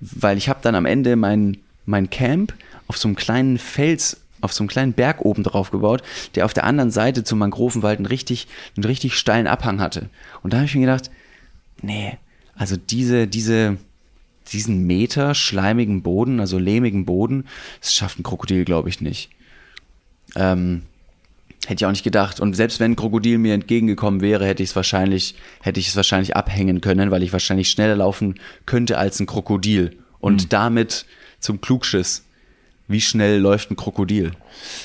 Weil ich habe dann am Ende mein, mein Camp auf so einem kleinen Fels, auf so einem kleinen Berg oben drauf gebaut, der auf der anderen Seite zum Mangrovenwald einen richtig, einen richtig steilen Abhang hatte. Und da habe ich mir gedacht, nee, also diese, diese, diesen Meter schleimigen Boden, also lehmigen Boden, das schafft ein Krokodil, glaube ich, nicht. Ähm, hätte ich auch nicht gedacht. Und selbst wenn ein Krokodil mir entgegengekommen wäre, hätte ich es wahrscheinlich, hätte ich es wahrscheinlich abhängen können, weil ich wahrscheinlich schneller laufen könnte als ein Krokodil. Und damit zum Klugschiss. Wie schnell läuft ein Krokodil?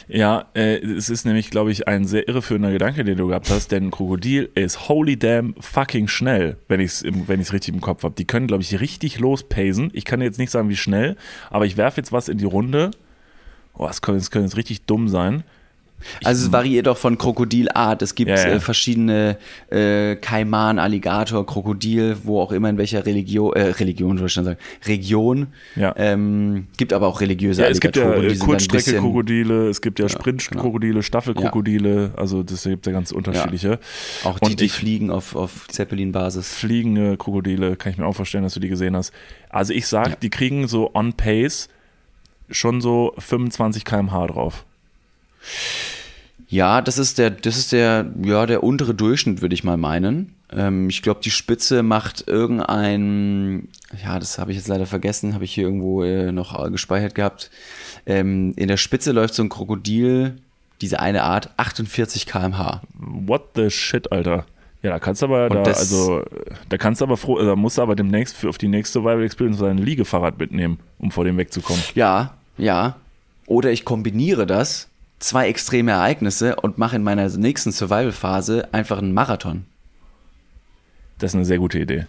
Ja, äh, es ist nämlich, glaube ich, ein sehr irreführender Gedanke, den du gehabt hast, denn ein Krokodil ist holy damn fucking schnell, wenn ich es wenn richtig im Kopf habe. Die können, glaube ich, richtig lospacen. Ich kann jetzt nicht sagen, wie schnell, aber ich werfe jetzt was in die Runde. Oh, das könnte jetzt richtig dumm sein. Also es variiert auch von Krokodilart. Es gibt Ja, ja. Äh, verschiedene äh, Kaiman, Alligator, Krokodil, wo auch immer in welcher Religion, äh, Religion würde ich schon sagen, Region. Ja. Ähm, gibt aber auch religiöse Ja, es gibt ja äh, Kurzstrecke-Krokodile, es gibt ja, genau. Sprintkrokodile, Staffelkrokodile, also das gibt ja ganz unterschiedliche. Auch die, Und die fliegen auf, auf Zeppelin-Basis. Fliegende Krokodile, kann ich mir auch vorstellen, dass du die gesehen hast. Also ich sag, die kriegen so on pace schon so 25 km/h drauf. Ja, das ist der, das ist der, ja, der untere Durchschnitt, würde ich mal meinen. Ähm, ich glaube, die Spitze macht irgendein, ja, das habe ich jetzt leider vergessen, habe ich hier irgendwo äh, noch gespeichert gehabt. Ähm, in der Spitze läuft so ein Krokodil, diese eine Art, 48 km/h. What the shit, Alter. Ja, da kannst du aber, da, also, da kannst du aber froh, da musst du aber demnächst für, auf die nächste Survival Experience dein Liegefahrrad mitnehmen, um vor dem wegzukommen. Ja, ja. Oder ich kombiniere das, zwei extreme Ereignisse und mache in meiner nächsten Survival-Phase einfach einen Marathon. Das ist eine sehr gute Idee.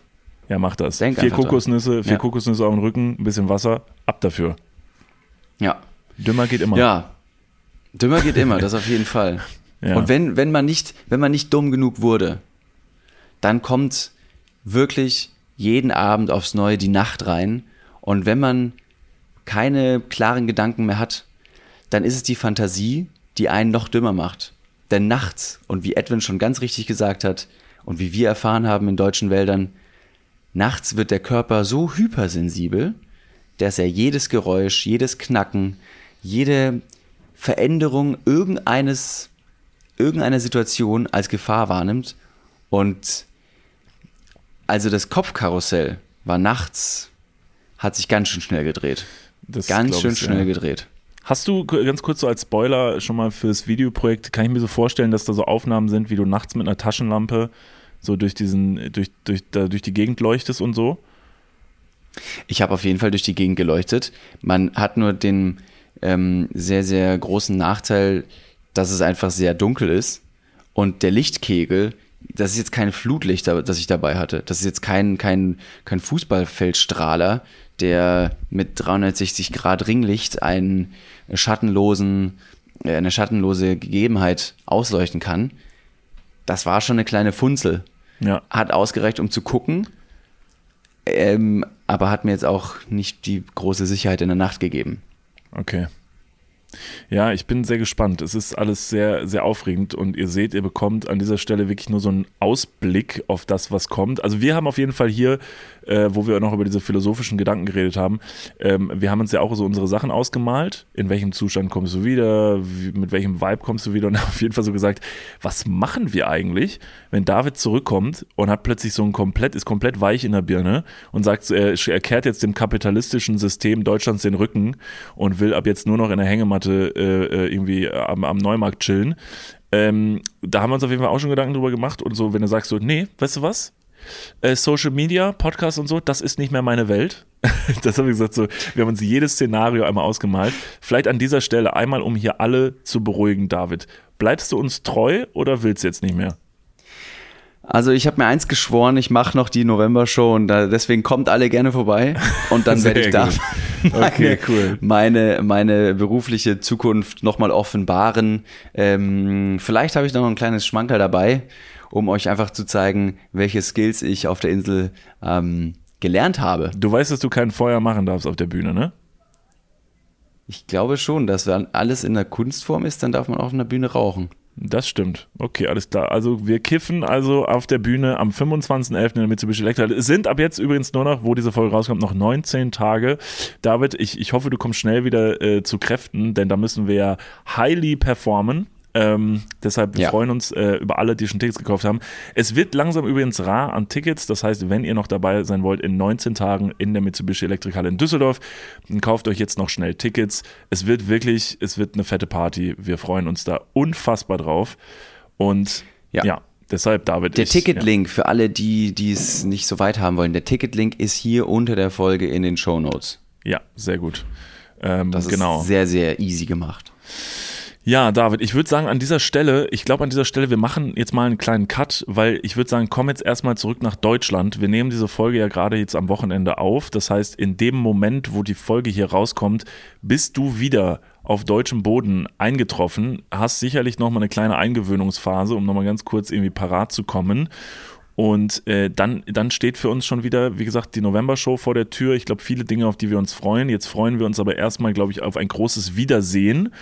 Ja, mach das. Denk vier einfach dran. Kokosnüsse, vier Ja. Kokosnüsse auf dem Rücken, ein bisschen Wasser, ab dafür. Ja. Dümmer geht immer. Ja. Dümmer geht immer, das auf jeden Fall. Ja. Und wenn, wenn man nicht, wenn man nicht dumm genug wurde, dann kommt wirklich jeden Abend aufs Neue die Nacht rein. Und wenn man keine klaren Gedanken mehr hat, dann ist es die Fantasie, die einen noch dümmer macht. Denn nachts, und wie Edwin schon ganz richtig gesagt hat, und wie wir erfahren haben in deutschen Wäldern, nachts wird der Körper so hypersensibel, dass er jedes Geräusch, jedes Knacken, jede Veränderung irgendeines, irgendeiner Situation als Gefahr wahrnimmt. Und also das Kopfkarussell war nachts, hat sich ganz schön schnell gedreht. Das ganz schön ich, schnell ja. gedreht. Hast du ganz kurz so als Spoiler schon mal fürs Videoprojekt, kann ich mir so vorstellen, dass da so Aufnahmen sind, wie du nachts mit einer Taschenlampe so durch diesen, durch, durch, da, durch die Gegend leuchtest und so? Ich habe auf jeden Fall durch die Gegend geleuchtet. Man hat nur den ähm, sehr, sehr großen Nachteil, dass es einfach sehr dunkel ist. Und der Lichtkegel, das ist jetzt kein Flutlicht, da- das ich dabei hatte. Das ist jetzt kein, kein, kein Fußballfeldstrahler, der mit 360 Grad Ringlicht einen schattenlosen, äh, eine schattenlose Gegebenheit ausleuchten kann. Das war schon eine kleine Funzel. Ja. Hat ausgereicht, um zu gucken, ähm, aber hat mir jetzt auch nicht die große Sicherheit in der Nacht gegeben. Okay. Ja, ich bin sehr gespannt. Es ist alles sehr, sehr aufregend und ihr seht, ihr bekommt an dieser Stelle wirklich nur so einen Ausblick auf das, was kommt. Also wir haben auf jeden Fall hier, äh, wo wir noch über diese philosophischen Gedanken geredet haben, ähm, wir haben uns ja auch so unsere Sachen ausgemalt. In welchem Zustand kommst du wieder? Wie, mit welchem Vibe kommst du wieder? Und auf jeden Fall so gesagt, was machen wir eigentlich, wenn David zurückkommt und hat plötzlich so ein komplett, ist komplett weich in der Birne und sagt, er, er kehrt jetzt dem kapitalistischen System Deutschlands den Rücken und will ab jetzt nur noch in der Hängematte äh, äh, irgendwie am, am Neumarkt chillen. Ähm, da haben wir uns auf jeden Fall auch schon Gedanken drüber gemacht und so, wenn du sagst so, nee, weißt du was? Äh, Social Media, Podcast und so, das ist nicht mehr meine Welt. das habe ich gesagt so, wir haben uns jedes Szenario einmal ausgemalt. Vielleicht an dieser Stelle einmal, um hier alle zu beruhigen, David. Bleibst du uns treu oder willst du jetzt nicht mehr? Also ich habe mir eins geschworen, ich mache noch die November-Show und da, deswegen kommt alle gerne vorbei und dann werde ich da meine, Okay, cool. meine, meine berufliche Zukunft nochmal offenbaren. Ähm, vielleicht habe ich noch ein kleines Schmankerl dabei, um euch einfach zu zeigen, welche Skills ich auf der Insel ähm, gelernt habe. Du weißt, dass du kein Feuer machen darfst auf der Bühne, ne? Ich glaube schon, dass wenn alles in der Kunstform ist, dann darf man auf einer Bühne rauchen. Das stimmt. Okay, alles klar. Also wir kiffen also auf der Bühne am 25.11. in der Mitsubishi Electra. Es sind ab jetzt übrigens nur noch, wo diese Folge rauskommt, noch 19 Tage. David, ich, ich hoffe, du kommst schnell wieder äh, zu Kräften, denn da müssen wir ja highly performen. Ähm, deshalb, wir Ja. freuen uns äh, über alle, die schon Tickets gekauft haben. Es wird langsam übrigens rar an Tickets. Das heißt, wenn ihr noch dabei sein wollt, in 19 Tagen in der Mitsubishi Elektrikhalle in Düsseldorf, dann kauft euch jetzt noch schnell Tickets. Es wird wirklich, es wird eine fette Party. Wir freuen uns da unfassbar drauf. Und ja, Ja. deshalb, David. Der Ticketlink für alle, die die es nicht so weit haben wollen, der Ticketlink ist hier unter der Folge in den Show Notes. Ja, ja sehr gut. Ähm, Das genau. ist sehr, sehr easy gemacht. Ja, David, ich würde sagen, an dieser Stelle, ich glaube an dieser Stelle, wir machen jetzt mal einen kleinen Cut, weil ich würde sagen, komm jetzt erstmal zurück nach Deutschland. Wir nehmen diese Folge ja gerade jetzt am Wochenende auf. Das heißt, in dem Moment, wo die Folge hier rauskommt, bist du wieder auf deutschem Boden eingetroffen, hast sicherlich nochmal eine kleine Eingewöhnungsphase, um nochmal ganz kurz irgendwie parat zu kommen. Und äh, dann, dann steht für uns schon wieder, wie gesagt, die November-Show vor der Tür. Ich glaube, viele Dinge, auf die wir uns freuen. Jetzt freuen wir uns aber erstmal, glaube ich, auf ein großes Wiedersehen.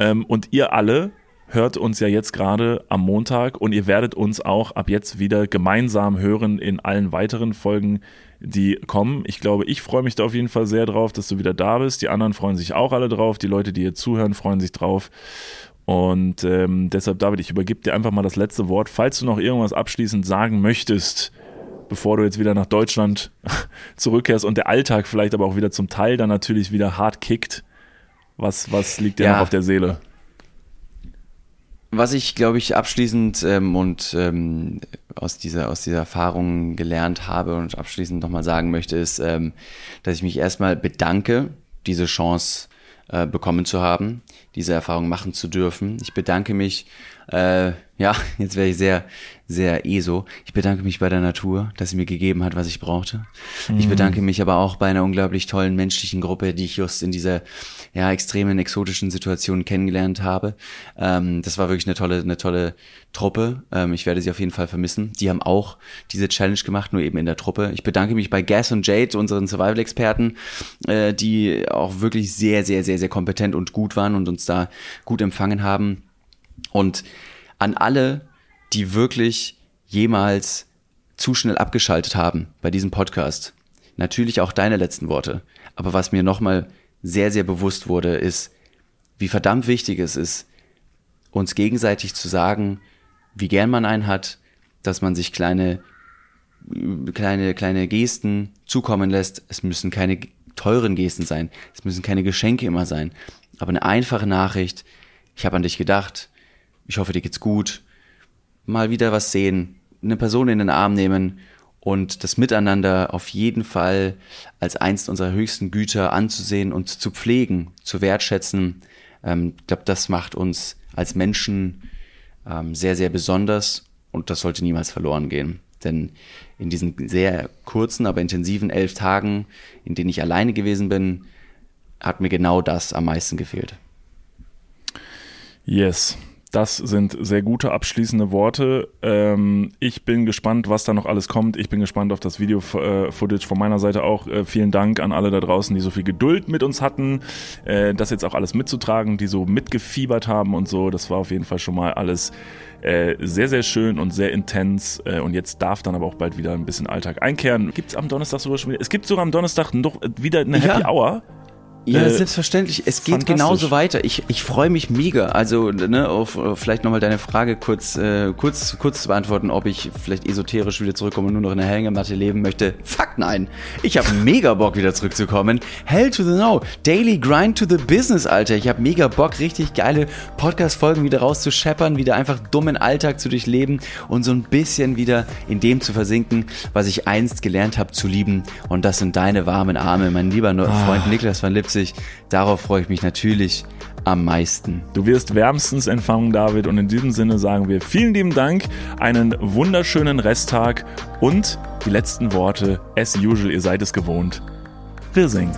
Ähm, und ihr alle hört uns ja jetzt gerade am Montag und ihr werdet uns auch ab jetzt wieder gemeinsam hören in allen weiteren Folgen, die kommen. Ich glaube, ich freue mich da auf jeden Fall sehr drauf, dass du wieder da bist. Die anderen freuen sich auch alle drauf. Die Leute, die hier zuhören, freuen sich drauf. Und ähm, deshalb, David, ich übergebe dir einfach mal das letzte Wort. Falls du noch irgendwas abschließend sagen möchtest, bevor du jetzt wieder nach Deutschland zurückkehrst und der Alltag vielleicht aber auch wieder zum Teil dann natürlich wieder hart kickt, was, was liegt dir Ja. noch auf der Seele? Was ich, glaube ich, abschließend ähm, und ähm, aus, dieser, aus dieser Erfahrung gelernt habe und abschließend nochmal sagen möchte, ist, ähm, dass ich mich erstmal bedanke, diese Chance äh, bekommen zu haben, diese Erfahrung machen zu dürfen. Ich bedanke mich, äh, ja, jetzt wäre ich sehr, sehr ESO. Ich bedanke mich bei der Natur, dass sie mir gegeben hat, was ich brauchte. Ich bedanke mich aber auch bei einer unglaublich tollen menschlichen Gruppe, die ich just in dieser ja, extremen, exotischen Situation kennengelernt habe. Ähm, das war wirklich eine tolle, eine tolle Truppe. Ähm, ich werde sie auf jeden Fall vermissen. Die haben auch diese Challenge gemacht, nur eben in der Truppe. Ich bedanke mich bei Gas und Jade, unseren Survival-Experten, äh, die auch wirklich sehr, sehr, sehr, sehr kompetent und gut waren und uns da gut empfangen haben. Und an alle, die wirklich jemals zu schnell abgeschaltet haben bei diesem Podcast. Natürlich auch deine letzten Worte. Aber was mir nochmal sehr, sehr bewusst wurde, ist, wie verdammt wichtig es ist, uns gegenseitig zu sagen, wie gern man einen hat, dass man sich kleine, kleine, kleine Gesten zukommen lässt. Es müssen keine teuren Gesten sein. Es müssen keine Geschenke immer sein. Aber eine einfache Nachricht. Ich habe an dich gedacht. Ich hoffe, dir geht's gut. Mal wieder was sehen. Eine Person in den Arm nehmen und das Miteinander auf jeden Fall als eins unserer höchsten Güter anzusehen und zu pflegen, zu wertschätzen. Ähm, ich glaube, das macht uns als Menschen ähm, sehr, sehr besonders und das sollte niemals verloren gehen. Denn in diesen sehr kurzen, aber intensiven elf Tagen, in denen ich alleine gewesen bin, hat mir genau das am meisten gefehlt. Yes, das sind sehr gute abschließende Worte. Ähm, ich bin gespannt, was da noch alles kommt. Ich bin gespannt auf das Video-Footage von meiner Seite auch. Äh, vielen Dank an alle da draußen, die so viel Geduld mit uns hatten, äh, das jetzt auch alles mitzutragen, die so mitgefiebert haben und so. Das war auf jeden Fall schon mal alles äh, sehr, sehr schön und sehr intens. Äh, und jetzt darf dann aber auch bald wieder ein bisschen Alltag einkehren. Gibt es am Donnerstag sogar schon wieder? Es gibt sogar am Donnerstag noch wieder eine Happy Ja. Hour. Ja, Äh, selbstverständlich. Es geht genauso weiter. Ich, ich freue mich mega. Also, ne, auf äh, vielleicht nochmal deine Frage kurz, äh, kurz, kurz zu beantworten, ob ich vielleicht esoterisch wieder zurückkomme und nur noch in der Hängematte leben möchte. Fuck nein. Ich habe mega Bock, wieder zurückzukommen. Hell to the no. Daily grind to the business, Alter. Ich habe mega Bock, richtig geile Podcast-Folgen wieder rauszuscheppern, wieder einfach dummen Alltag zu durchleben und so ein bisschen wieder in dem zu versinken, was ich einst gelernt habe zu lieben. Und das sind deine warmen Arme, mein lieber Neu- Freund Niklas van Lipzig. Darauf freue ich mich natürlich am meisten. Du wirst wärmstens empfangen, David. Und in diesem Sinne sagen wir vielen lieben Dank, einen wunderschönen Resttag und die letzten Worte, as usual, ihr seid es gewohnt. Wir singen.